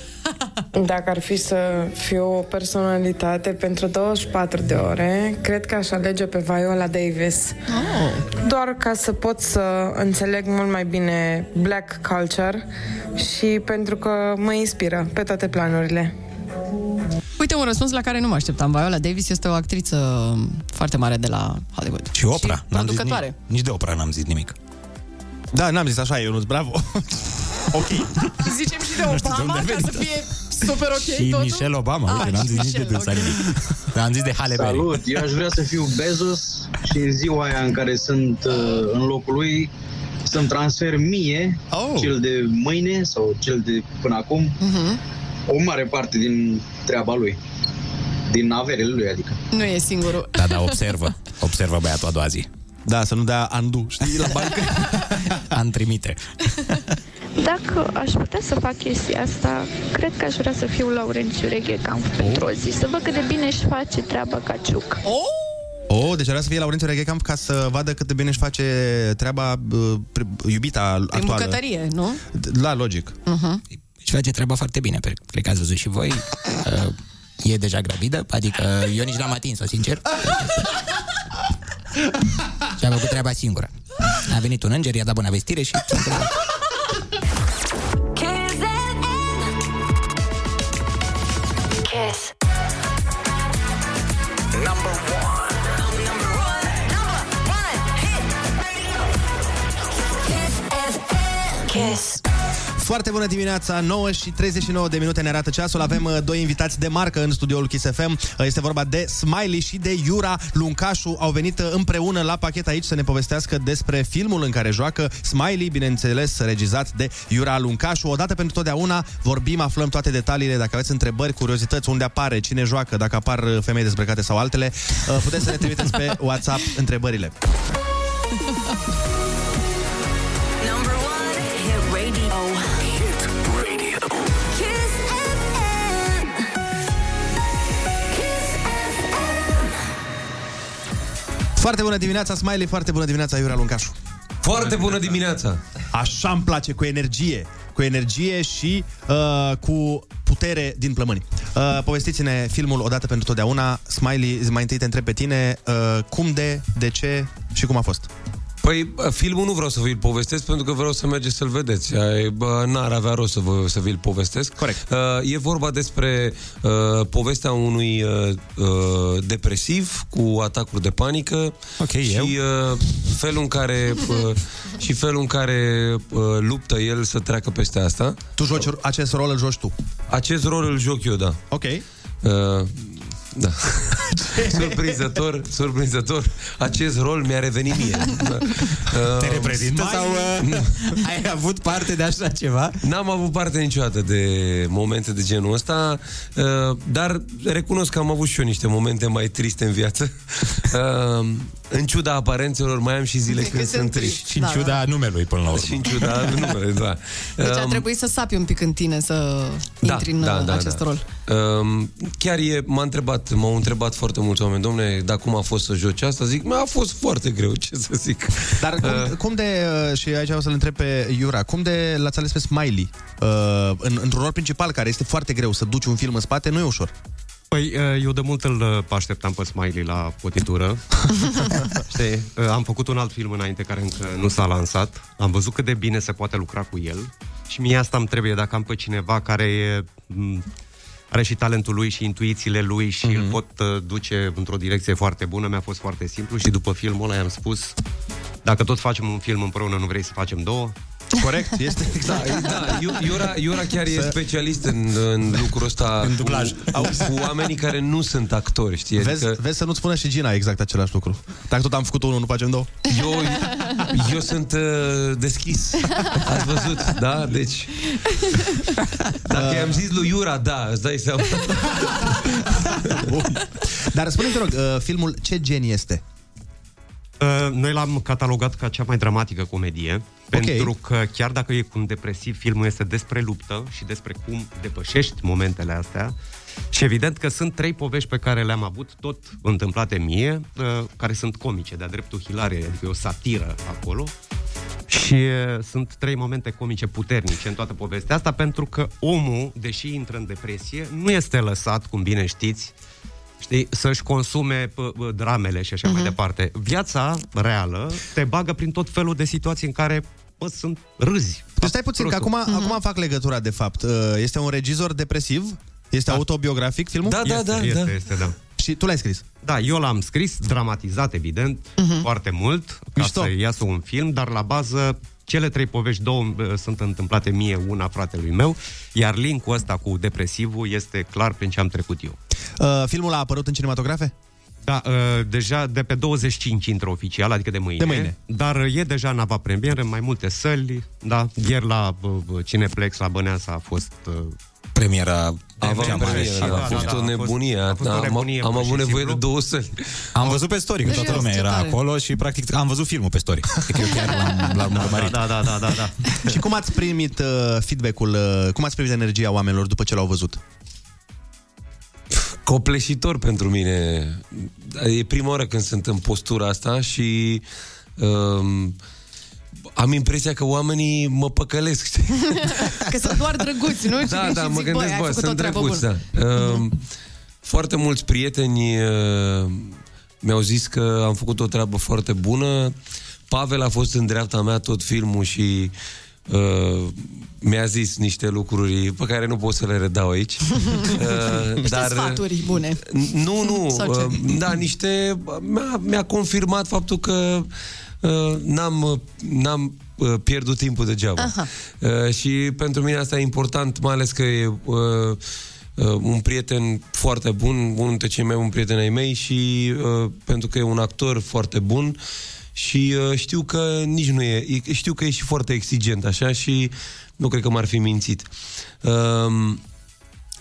Dacă ar fi să fiu o personalitate pentru 24 de ore, cred că aș alege pe Viola Davis. Oh. Doar ca să pot să înțeleg mult mai bine black culture și pentru că mă inspiră pe toate planurile. Uite, un răspuns la care nu mă așteptam. Viola Davis este o actriță foarte mare de la Hollywood. Și Oprah. Și N-am zis producătoare. nici, nici de Oprah n-am zis nimic. Da, n-am zis așa, Ionuț, bravo. ok. Zicem și de Nu știu de Obama unde a ca să venit. fie super ok și totul. Michelle Obama. Ah, Uite, n-am și zis nici de Michelle, dânsa ok. nimic. Dar am zis de Halle Berry. Salut, eu aș vrea să fiu Bezos și în ziua aia în care sunt uh, în locul lui să-mi transfer mie, Oh. cel de mâine sau cel de până acum, Mhm. o mare parte din treaba lui. Din averele lui, adică. Nu e singurul. Da, da, observă. Observă băiatul a doua zi. Da, să nu dea andu, știi, la bancă. Am trimite. Dacă aș putea să fac chestia asta, cred că aș vrea să fiu Laurențiu Reghecamp pentru o zi, să văd cât de bine își face treaba Caciuc. Oh, deci vrea să fie Laurențiu Reghecamp ca să vadă cât de bine își face treaba uh, pri- iubita Prin actuală. bucătărie, nu? La logic. Uh-huh. Își face treaba foarte bine, pe- cred că ați văzut și voi. Uh, e deja gravidă, adică eu nici n-am atins-o, sincer. Și a făcut treaba singură. A venit un înger, i-a dat bună vestire și... Foarte bună dimineața, 9 și 39 de minute ne arată ceasul. Avem uh, doi invitați de marcă în studioul Kiss FM. Uh, Este vorba de Smiley și de Iura Luncașu. Au venit uh, împreună la pachet aici să ne povestească despre filmul în care joacă Smiley, bineînțeles regizat de Iura Luncașu. Odată pentru totdeauna vorbim, aflăm toate detaliile. Dacă aveți întrebări, curiozități, unde apare, cine joacă, dacă apar uh, femei dezbrăcate sau altele, uh, puteți să ne trimiteți pe WhatsApp întrebările. Foarte bună dimineața, Smiley, foarte bună dimineața, Iura Luncașu. Foarte bună dimineața! Așa îmi place, cu energie. Cu energie și uh, cu putere din plămâni. Uh, povestiți-ne filmul odată pentru totdeauna. Smiley, mai întâi te întreb pe tine uh, cum de, de ce și cum a fost. Păi, filmul nu vreau să vi-l povestesc pentru că vreau să mergeți să-l vedeți. Ai, Bă, n-ar avea rost să, vă, să vi-l povestesc. Corect. Uh, e vorba despre uh, povestea unui uh, uh, depresiv cu atacuri de panică Ok, și eu. uh, felul în care uh, și felul în care uh, luptă el să treacă peste asta. Tu joci acest rol, îl joci tu. Acest rol îl joc eu, da. Ok. Uh, da. surprinzător, surprinzător. Acest rol mi-a revenit mie. Da. Te Uh, reprezintă sau uh, ai avut parte de așa ceva? N-am avut parte niciodată de momente de genul ăsta, uh, dar recunosc că am avut și eu niște momente mai triste în viață. Uh, în ciuda aparențelor, mai am și zile când, când sunt sunt triști. triști, Și în da, ciuda da. numelui, până la urmă. Și în ciuda numelui, da. Deci a Um, trebuit să sapi un pic în tine să intri în uh, acest rol. Um, chiar e, m-a întrebat, m-au întrebat foarte mulți oameni, domne, dar cum a fost să joci asta? Zic, a fost foarte greu, ce să zic. Dar cum, uh, cum de, uh, și aici o să-l întreb pe Iura, cum de l-ați ales pe Smiley uh, în, într-un rol principal care este foarte greu să duci un film în spate, nu e ușor. Păi, eu de mult îl așteptam pe Smiley la potitură. Știi? Am făcut un alt film înainte care încă nu s-a lansat. Am văzut cât de bine se poate lucra cu el. Și mie asta îmi trebuie dacă am pe cineva care e, m, are și talentul lui și intuițiile lui și mm-hmm. îl pot uh, duce într-o direcție foarte bună. Mi-a fost foarte simplu și după filmul ăla i-am spus dacă tot facem un film împreună, nu vrei să facem două? Corect, este Da, da, Iu- Iura, Iura chiar e specialist în, în lucrul ăsta în dublaj. Cu, cu oamenii care nu sunt actori, știi? Vezi, Adică vezi să nu-ți spună și Gina exact același lucru. Dacă tot am făcut unul, nu facem două? eu, eu sunt uh, deschis. Ați văzut, da? Deci dacă i-am zis lui Iura, da, îți dai seama. Dar spune-mi, te rog, uh, filmul ce gen este? Uh, Noi l-am catalogat ca cea mai dramatică comedie, pentru că chiar dacă e un depresiv, filmul este despre luptă și despre cum depășești momentele astea. Și evident că sunt trei povești pe care le-am avut, tot întâmplate mie, uh, care sunt comice, de-a dreptul hilare, adică e o satiră acolo. Și uh, sunt trei momente comice puternice în toată povestea asta, pentru că omul, deși intră în depresie, nu este lăsat, cum bine știți, știi, să-și consume p- p- dramele și așa uh-huh. mai departe. Viața reală te bagă prin tot felul de situații în care bă, sunt râzi. Deci stai puțin, că acum, uh-huh. acum fac legătura, de fapt. Uh, Este un regizor depresiv? Este da. autobiografic filmul? Da, da, este, da, este, da. este, da. Și tu l-ai scris? Da, eu l-am scris, dramatizat, evident, uh-huh. foarte mult, ca Mișto. să iasă un film, dar la bază cele trei povești, două uh, sunt întâmplate mie, una fratelui meu, iar linkul ăsta cu depresivul este clar prin ce am trecut eu. Uh, filmul a apărut în cinematografe? Da, uh, deja de pe 25 intră oficial, adică de mâine. De mâine. Dar uh, e deja în avapremieră, în mai multe săli, da. Ieri la uh, uh, Cineplex, la Băneasa a fost... Uh, Premiera Avantpremieră, Și- da, a da, fost da, o a fost- nebunie. a fost o Am- nebunie, Am pur și avut nevoie simplu. de două săli. Am văzut pe story că toată Serios, lumea ce era tare. acolo și practic am văzut filmul pe story. Adică eu chiar l-am, l-am urmărit. Da, da, da, da, da. Și cum ați primit uh, feedback-ul, uh, cum ați primit energia oamenilor după ce l-au văzut? copleșitor pentru mine. E prima oară când sunt în postura asta și um, am impresia că oamenii mă păcălesc, știi? Că sunt doar drăguți, nu? Da, și da, zic, mă băi, gândesc, ai bă, făcut o sunt treabă drăguți, bună. da. Um, foarte mulți prieteni uh, mi-au zis că am făcut o treabă foarte bună. Pavel a fost în dreapta mea tot filmul și uh, mi-a zis niște lucruri pe care nu pot să le redau aici. Uh, Niște sfaturi bune. nu, nu. Sau ce? uh, Da, niște... Mi-a, mi-a confirmat faptul că uh, n-am, n-am uh, pierdut timpul degeaba. Aha. Uh, și pentru mine asta e important, mai ales că e uh, uh, un prieten foarte bun, unul dintre cei mai buni prieteni ai mei și uh, pentru că e un actor foarte bun și uh, știu că nici nu e, e- știu că e și foarte exigent așa și nu cred că m-ar fi mințit.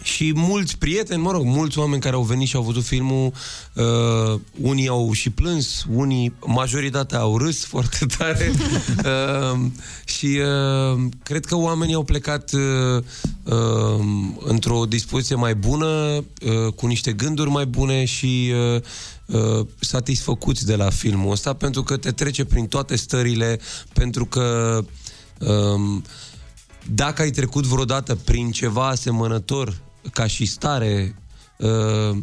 Um, și mulți prieteni, mă rog, mulți oameni care au venit și au văzut filmul, uh, unii au și plâns, unii, majoritatea au râs foarte tare. Uh, și uh, cred că oamenii au plecat uh, uh, într-o dispoziție mai bună, uh, cu niște gânduri mai bune și uh, uh, satisfăcuți de la filmul ăsta, pentru că te trece prin toate stările, pentru că um, dacă ai trecut vreodată prin ceva asemănător ca și stare, uh,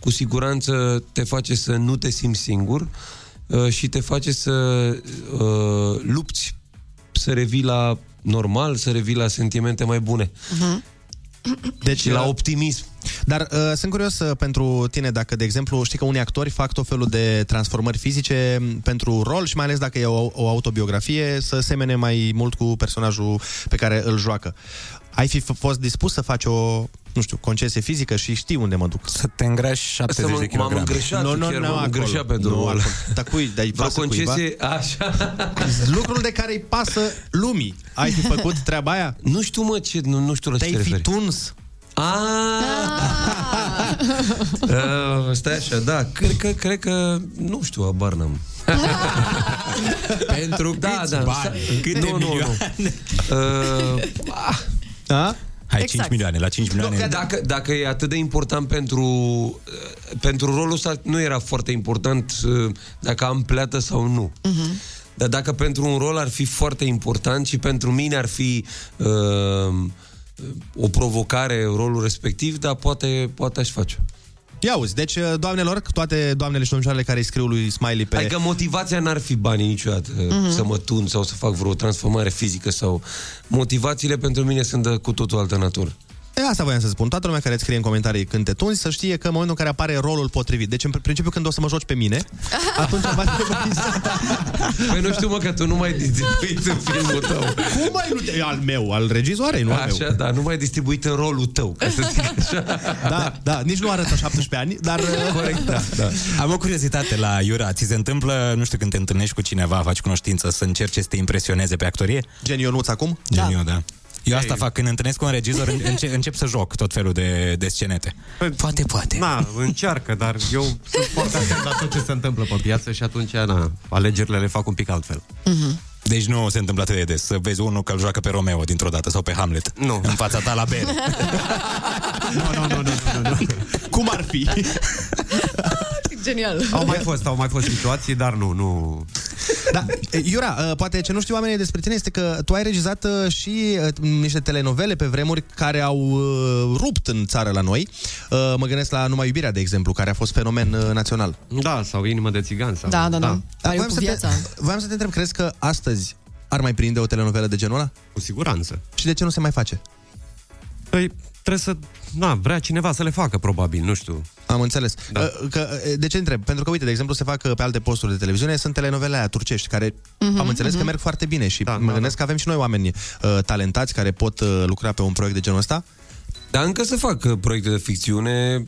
cu siguranță te face să nu te simți singur uh, și te face să uh, lupți, să revii la normal, să revii la sentimente mai bune. Deci, și la optimism. Dar uh, sunt curios uh, pentru tine dacă, de exemplu, știi că unii actori fac tot felul de transformări fizice m, pentru rol și mai ales dacă e o, o autobiografie să semene mai mult cu personajul pe care îl joacă. Ai fi f- fost dispus să faci o, nu știu, concesie fizică și știi unde mă duc. Să te îngrași 70 Să mă- de m-am kilograme. îngreșat, Nu, nu, chiar nu, m-am acolo. îngreșat pentru Nu, rol. acolo. Dar cui? Dar îi Vreo pasă cuiva? concesie, așa. Lucrul de care îi pasă lumii. Ai fi făcut treaba aia? Nu știu, mă, ce, nu, nu știu la ce Te-ai te fi referi. tuns? Uh, stai așa, da, cred că, cred că, nu știu, abar n-am. Pentru da, câți da, bani? sta- Câte nu, nu, nu. milioane? Uh, ah, Da? Hai, Exact. 5 milioane, la 5 milioane. Nu, dacă, dacă e atât de important pentru, uh, pentru rolul ăsta, nu era foarte important uh, dacă am pleată sau nu. Mhm. Dar dacă pentru un rol ar fi foarte important și pentru mine ar fi uh, o provocare rolul respectiv, dar poate, poate aș face. Ia uzi, deci, uh, doamnelor, toate doamnele și domnișoarele care îi scriu lui Smiley pe... Adică motivația n-ar fi banii niciodată Mhm. mm-hmm. Să mă tun sau să fac vreo transformare fizică sau... Motivațiile pentru mine sunt de cu totul altă natură. E, asta voiam să spun. Toată lumea care îți scrie în comentarii când te tunzi să știe că în momentul în care apare rolul potrivit. Deci, în principiu, când o să mă joci pe mine, atunci va trebui să... Păi nu știu, mă, că tu nu mai distribuit în filmul tău. Cum mai nu te... Al meu, al regizoarei, nu al Așa, meu. da, nu mai distribuit în rolul tău, ca să zic așa. Da, da, nici nu arătă 17 ani, dar... Corect, da, da. Am o curiozitate la Iura. Ți se întâmplă, nu știu, când te întâlnești cu cineva, faci cunoștință, să încerci să te impresioneze pe actorie? Gen Ionuț acum? Gen eu, da. Eu asta fac când întâlnesc cu un regizor, în- înce- încep să joc tot felul de, de scenete. Poate, poate. Na, încearcă, dar eu sunt foarte atent la tot ce se întâmplă pe piață și atunci, na, alegerile le fac un pic altfel. Deci nu se întâmplă atât de des să vezi unul că îl joacă pe Romeo dintr-o dată sau pe Hamlet. Nu. În fața ta la bere. Nu, nu, nu, nu, nu, nu. Cum ar fi? Genial. Au mai fost, au mai fost situații, dar nu, nu... Da, e, Iura, uh, poate ce nu știu oamenii despre tine este că tu ai regizat uh, și uh, niște telenovele pe vremuri care au uh, rupt în țară la noi. Uh, Mă gândesc la Numai Iubirea, de exemplu, care a fost fenomen uh, național. Da, sau Inimă de țigan. Sau... Da, da, da. Dar Pariu voiam cu să, viața. te, voiam să te întreb, crezi că astăzi ar mai prinde o telenovelă de genul ăla? Cu siguranță. Și de ce nu se mai face? Păi, trebuie să... Na, vrea cineva să le facă, probabil, nu știu. Am înțeles. Da. Că, uh, de ce întreb? Pentru că, uite, de exemplu, se fac uh, pe alte posturi de televiziune, sunt telenovele aia turcești, care Mhm, am înțeles că mhm. merg foarte bine și Da, mă da, gândesc că avem și noi oameni uh, talentați care pot uh, lucra pe un proiect de genul ăsta. Dar încă se fac uh, proiecte de ficțiune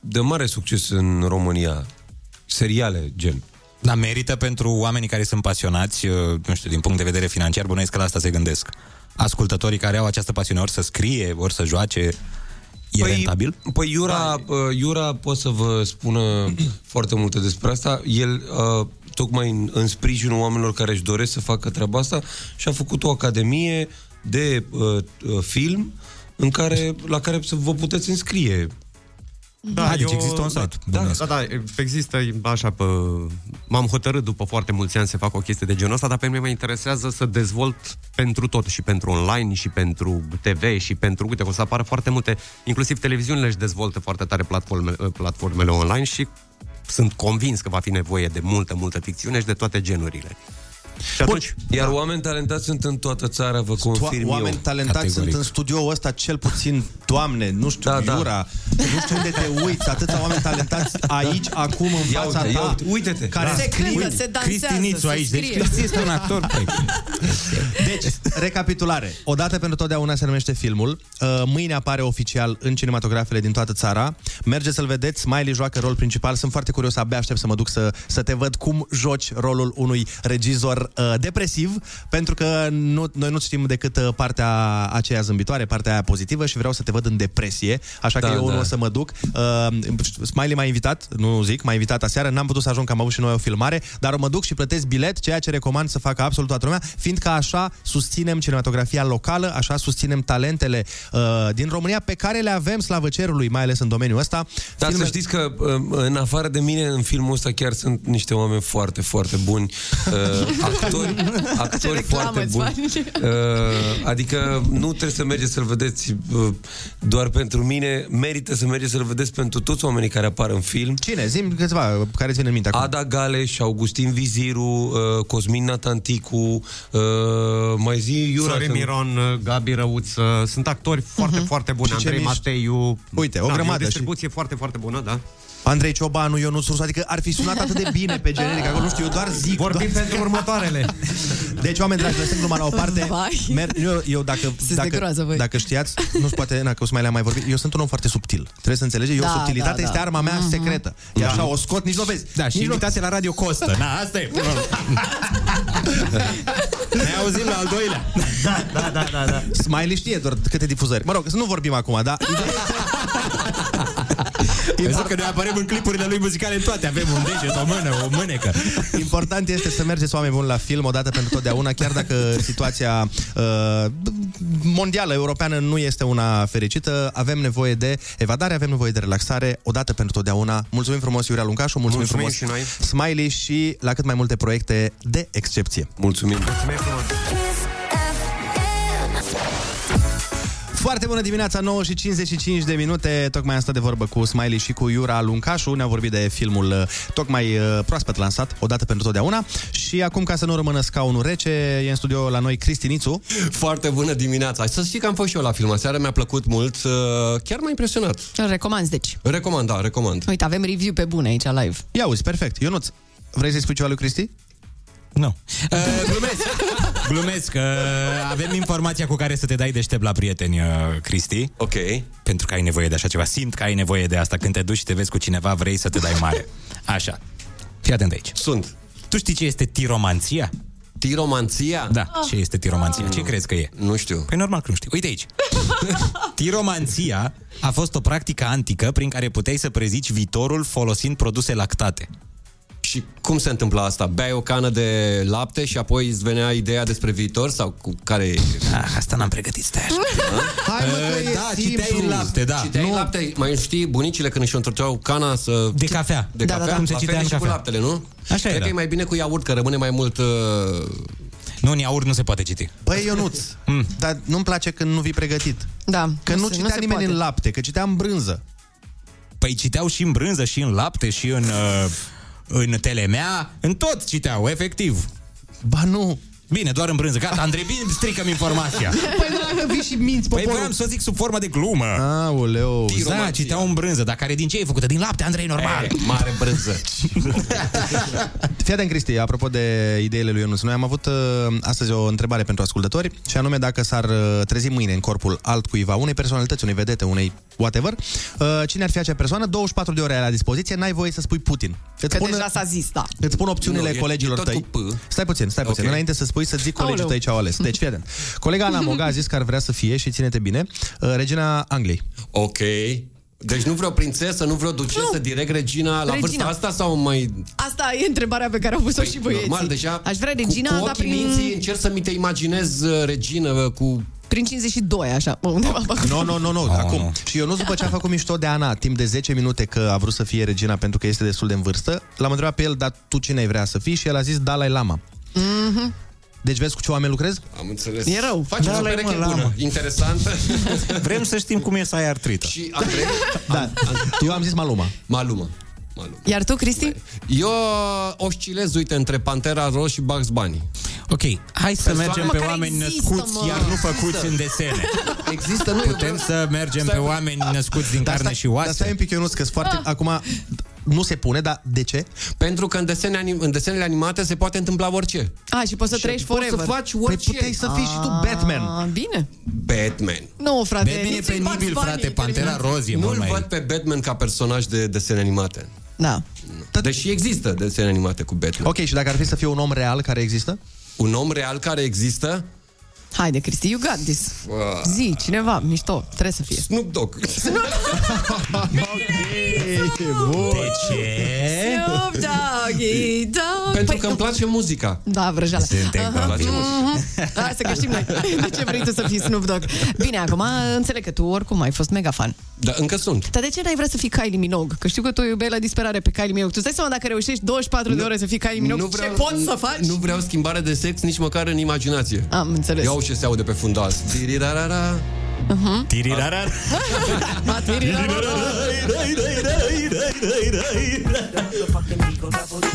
de mare succes în România. Seriale, gen. Dar merită pentru oamenii care sunt pasionați, uh, nu știu, din punct de vedere financiar, bănuiesc că la asta se gândesc. Ascultătorii care au această pasiune, ori să scrie, ori să joace, e rentabil? Păi Iura, uh, Iura pot să vă spună foarte multe despre asta. El, uh, tocmai în, în sprijinul oamenilor care își doresc să facă treaba asta, și-a făcut o academie de uh, uh, film în care, la care să vă puteți înscrie. Da, deci există un sat. Da, da, da, există așa pe... M-am hotărât după foarte mulți ani să fac o chestie de genul ăsta, dar pe mine mă interesează să dezvolt pentru tot, și pentru online, și pentru TV, și pentru... Uite, o să apară foarte multe, inclusiv televiziunile își dezvoltă foarte tare platforme, platformele online și sunt convins că va fi nevoie de multă, multă ficțiune și de toate genurile. Și atunci, Iar oameni talentați sunt în toată țara, vă To- confirm oameni eu. talentați Categoric. sunt în studioul ăsta, cel puțin, doamne, nu știu, da, da. Iura, nu știu unde te uiți, atâția oameni talentați aici, acum, în Ia fața uite, ia ta. uite, uite-te. Care Da. Se scrie. cântă, se dansează, Cristi Nițu se aici, deci scrie. Cristi este un actor. Păi, Deci, recapitulare. Odată pentru totdeauna se numește filmul. Uh, Mâine apare oficial în cinematografele din toată țara. Mergeți să-l vedeți. Smiley joacă rol principal. Sunt foarte curios, abia aștept să mă duc să, să te văd cum joci rolul unui regizor uh, depresiv, pentru că nu, noi nu știm decât uh, partea aceea zâmbitoare, partea aia pozitivă și vreau să te văd în depresie, așa Da, că eu da. nu o să mă duc. Uh, Smiley m-a invitat, nu zic, m-a invitat aseară, n-am putut să ajung, că am avut și noi o filmare, dar mă duc și plătesc bilet, ceea ce recomand să facă absolut toată lumea, fiindcă așa susținem cinematografia locală, așa susținem talentele uh, din România pe care le avem, slavă cerului, mai ales în domeniul ăsta. Dar să știți că um, în afară de mine, în filmul ăsta chiar sunt niște oameni foarte, foarte buni. Uh, actori, actori reclamă foarte îți buni. faci? Uh, adică nu trebuie să mergeți să-l vedeți uh, doar pentru mine, merită să mergeți să-l vedeți pentru toți oamenii care apar în film. Cine? Zim câțiva care ți vine în minte acum. Ada Galeș, Augustin Viziru, uh, Cosmin Natanticu, uh, mai zi Iura. Sorin că- Miron, Gabi Răuță, sunt actori foarte, foarte buni. Și ce Andrei mișto. Mateiu. Uite, o Da, e grămadă o și- distribuție foarte, foarte bună, da. Andrei Ciobanu, Ionuț Rusu, adică ar fi sunat atât de bine pe generic, acolo nu știu, eu doar zic. Vorbim doar... pentru următoarele. Deci, oameni dragi, lăsăm gluma la o parte. Vai. Mer- eu, eu dacă, Sunteți de dacă, groază, voi. dacă știați, nu știu, poate, dacă o să mai le-am mai vorbit, eu sunt un om foarte subtil. Trebuie să înțelege, eu Da, subtilitatea da, da. este arma mea Mhm. secretă. E așa, o scot, nici nu o vezi. Da, și nici nu... invitația la Radio Costă. Na, asta e. Ne auzim la al doilea. Da, da, da, da, da. Smiley știe doar câte difuzări. Mă rog, să nu vorbim acum, da? Eu zic că noi apărem în clipurile lui muzicale în toate. Avem un deget, o mână, o mânecă. Important este să mergeți oameni buni la film odată pentru totdeauna, chiar dacă situația uh, mondială, europeană nu este una fericită. Avem nevoie de evadare, avem nevoie de relaxare, odată pentru totdeauna. Mulțumim frumos, Iurea Luncașu, mulțumim, Mulțumim frumos, și noi. Smiley și la cât mai multe proiecte de excepție. Mulțumim. Mulțumim frumos. Foarte bună dimineața, 9 și 55 de minute. Tocmai am stat de vorbă cu Smiley și cu Iura Luncașu. Ne-au vorbit de filmul uh, tocmai uh, proaspăt lansat, odată pentru totdeauna. Și acum, ca să nu rămână scaunul rece, e în studio la noi Cristi Nițu. Foarte bună dimineața. Să știi că am fost și eu la film aseară, mi-a plăcut mult, uh, chiar m-a impresionat. Îl recomanzi, deci. Recomand, da, recomand. Uite, avem review pe bune aici live. Ia uzi, perfect. Ionuț, vrei să-i spui ceva lui Cristi? Nu. Uh, glumesc. Glumesc. Uh, avem informația cu care să te dai deștept la prieteni, uh, Cristi. Ok. Pentru că ai nevoie de așa ceva. Simt că ai nevoie de asta. Când te duci și te vezi cu cineva, vrei să te dai mare. Așa. Fii atent aici. Sunt. Tu știi ce este tiromanția? Tiromanția? Da, ce este tiromanția? Ce crezi că e? Nu știu. Păi normal că nu știu. Uite aici. Tiromanția a fost o practică antică prin care puteai să prezici viitorul folosind produse lactate. Și cum se întâmplă asta? Beai o cană de lapte și apoi îți venea ideea despre viitor? Sau cu care e? Ah, asta n-am pregătit, stai așa. Hai mă, că e da, simplu. citeai în lapte, da. Citeai Nu. lapte, mai știi, bunicile când își întorceau cana să... De cafea. De Da, da, cafea, da. Cum se la citea fel în și cu cafea. laptele, nu? Așa Cred era. că e mai bine cu iaurt, că rămâne mai mult... Uh... Nu, în iaurt nu se poate citi. Păi, Ionuț, Mm. dar nu-mi place când nu vii pregătit. Da. Că nu, se- citea se nimeni poate. în lapte, că citea în brânză. Păi citeau și în brânză, și în lapte, și în, uh, în telemea, în tot citeau, efectiv. Ba nu. Bine, doar în brânză. Gata, Andrei, bine, stricăm informația. Păi dacă vii și minți Păi poporul. voiam să o zic sub formă de glumă. Aoleu. Da, citeau în brânză, dar care din ce e făcută? Din lapte, Andrei, normal. E, mare brânză. Fii atent, Cristi, apropo de ideile lui Ionuț. Noi am avut uh, astăzi o întrebare pentru ascultători și anume dacă s-ar uh, trezi mâine în corpul altcuiva, unei personalități, unei vedete, unei whatever, uh, cine ar fi acea persoană? 24 de ore ai la dispoziție, n-ai voie să spui Putin. Îți Că deja s-a zis, da. Îți spun opțiunile Nu, e- colegilor e tot tăi. cu P. Stai puțin, stai puțin. Ok. Înainte să spui, să zic colegii Aoleu. tăi ce au ales. Deci, fii atent. Colega Ana Moga a zis că ar vrea să fie, și ține-te bine, uh, regina Angliei. Ok. Deci nu vreau prințesă, nu vreau ducesă, Nu. direct regina la Regina. vârsta asta sau mai... Asta e întrebarea pe care au pus-o și băieții. Normal, deja Aș vrea cu, regina, cu dar ochii prin... minții încerc să mi te imaginez uh, regină uh, cu Prin 52, așa, undeva pe acolo. Nu, nu, nu, nu, acum. Și eu nu după ce a făcut mișto de Ana timp de 10 minute că a vrut să fie regina pentru că este destul de în vârstă, l-am întrebat pe el, dar tu cine ai vrea să fii? Și el a zis Dalai Lama. Mhm. Deci vezi cu ce oameni lucrez? Am înțeles. E rău. Faceți Da, o la pereche mă, la, bună, mă. interesantă. Vrem să știm cum e să ai artrită. Și Andrei? Da. Eu am zis Maluma. Maluma. Iar tu, Cristi? Eu oscilez, uite, între Pantera Roș și Bugs Bunny. Ok, hai să Persoane- mergem Mă, pe care oameni există, născuți, mă. iar nu făcuți Există. în desene. Există, nu? Putem să mergem pe oameni născuți din Dar carne stai- și Dar oase? stai un pic, eu nu că foarte... Ah. Acum nu se pune, dar de ce? Pentru că în, desene, anim- în desenele animate se poate întâmpla orice. A, și poți să Și trăiești poți forever. să faci orice. Păi puteai să fii și tu Batman. Ah, bine. Batman. Nu, frate. Batman e nu ți-i penibil, Bugs Bunny, frate, Pantera terminat. Roz e Nu-l mult mai... văd pe Batman ca personaj de desene animate. Da. Deși există desene animate cu Batman. Ok, și dacă ar fi să fie un om real care există? Un om real care există? Haide, Cristi, you got this. Zi, cineva, mișto, trebuie să fie. Snoop Dogg. De ce? Snoop Doggy Dogg. Pentru Păi, că îmi place muzica. Da, vrăjeală. Suntem Aha. place Mhm. Hai să că știm noi. De ce vrei tu să fii Snoop Dogg? Bine, acum înțeleg că tu oricum ai fost mega fan. Da, încă sunt. Dar de ce n-ai vrea să fii Kylie Minogue? Că știu că tu iubeai la disperare pe Kylie Minogue. Tu îți dai seama dacă reușești 24 de ore să fii Kylie Minogue, ce poți să faci? Nu vreau schimbare de sex nici măcar în imaginație. Am înțeles. Iau ce se aude pe fundal. Tirirarara. Uh-huh. Tirirara.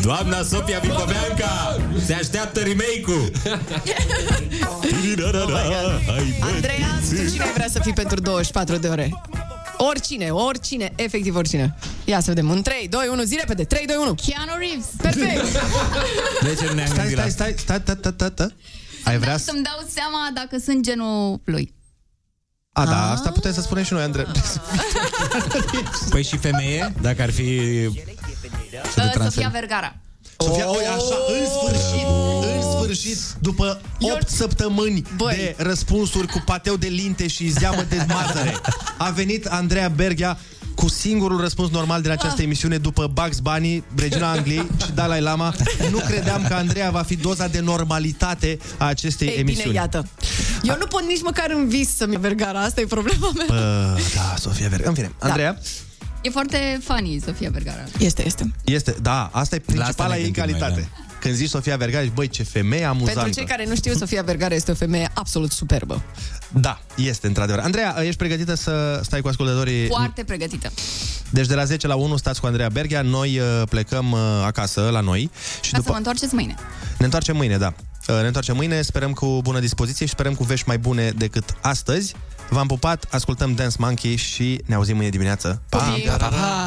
Doamna Sofia Vicoveanca Se așteaptă remake-ul Andreea, tu cine ai vrea să fii pentru 24 de ore? Oricine, oricine, efectiv oricine. Ia să vedem. În 3, 2, 1, zi repede. 3, 2, 1. Keanu Reeves. Perfect. De ce nu ne-am Stai, gândit la stai, stai, stai, stai, stai, stai. Ai vrea să... Să-mi dau seama dacă sunt genul lui. A, da, asta putem să spunem și noi, Andrei. Păi și femeie, dacă ar fi Să te Uh, transferi. Sofia Vergara. Sofia, oi, așa, în sfârșit, în sfârșit, după 8 săptămâni de răspunsuri cu pateu de linte și zeamă de mazăre, a venit Andreea Berghia cu singurul răspuns normal din această emisiune după Bugs Bunny, Regina Angliei și Dalai Lama. Nu credeam că Andreea va fi doza de normalitate a acestei Ei emisiuni. bine, iată. Eu nu pot nici măcar în vis să-mi ia Vergara. Asta e problema mea. Bă, da, Sofia Vergara. În fine, Andreea, E foarte funny Sofia Vergara. Este, este. este, da, asta e principala ne ei gândim noi, calitate. Când zici Sofia Vergara, zici, băi, ce femeie amuzantă. Pentru cei care nu știu, Sofia Vergara este o femeie absolut superbă. Da, este într-adevăr. Andreea, ești pregătită să stai cu ascultătorii? Foarte pregătită. Deci de la 10 la 1 stați cu Andreea Berghia, noi uh, plecăm uh, acasă la noi și Ca să după mă întoarceți mâine. ne întoarcem mâine, da. Uh, Ne întoarcem mâine, sperăm cu bună dispoziție și sperăm cu vești mai bune decât astăzi. V-am pupat, ascultăm Dance Monkey și ne auzim mâine dimineață. Pa! Pa, pa, pa.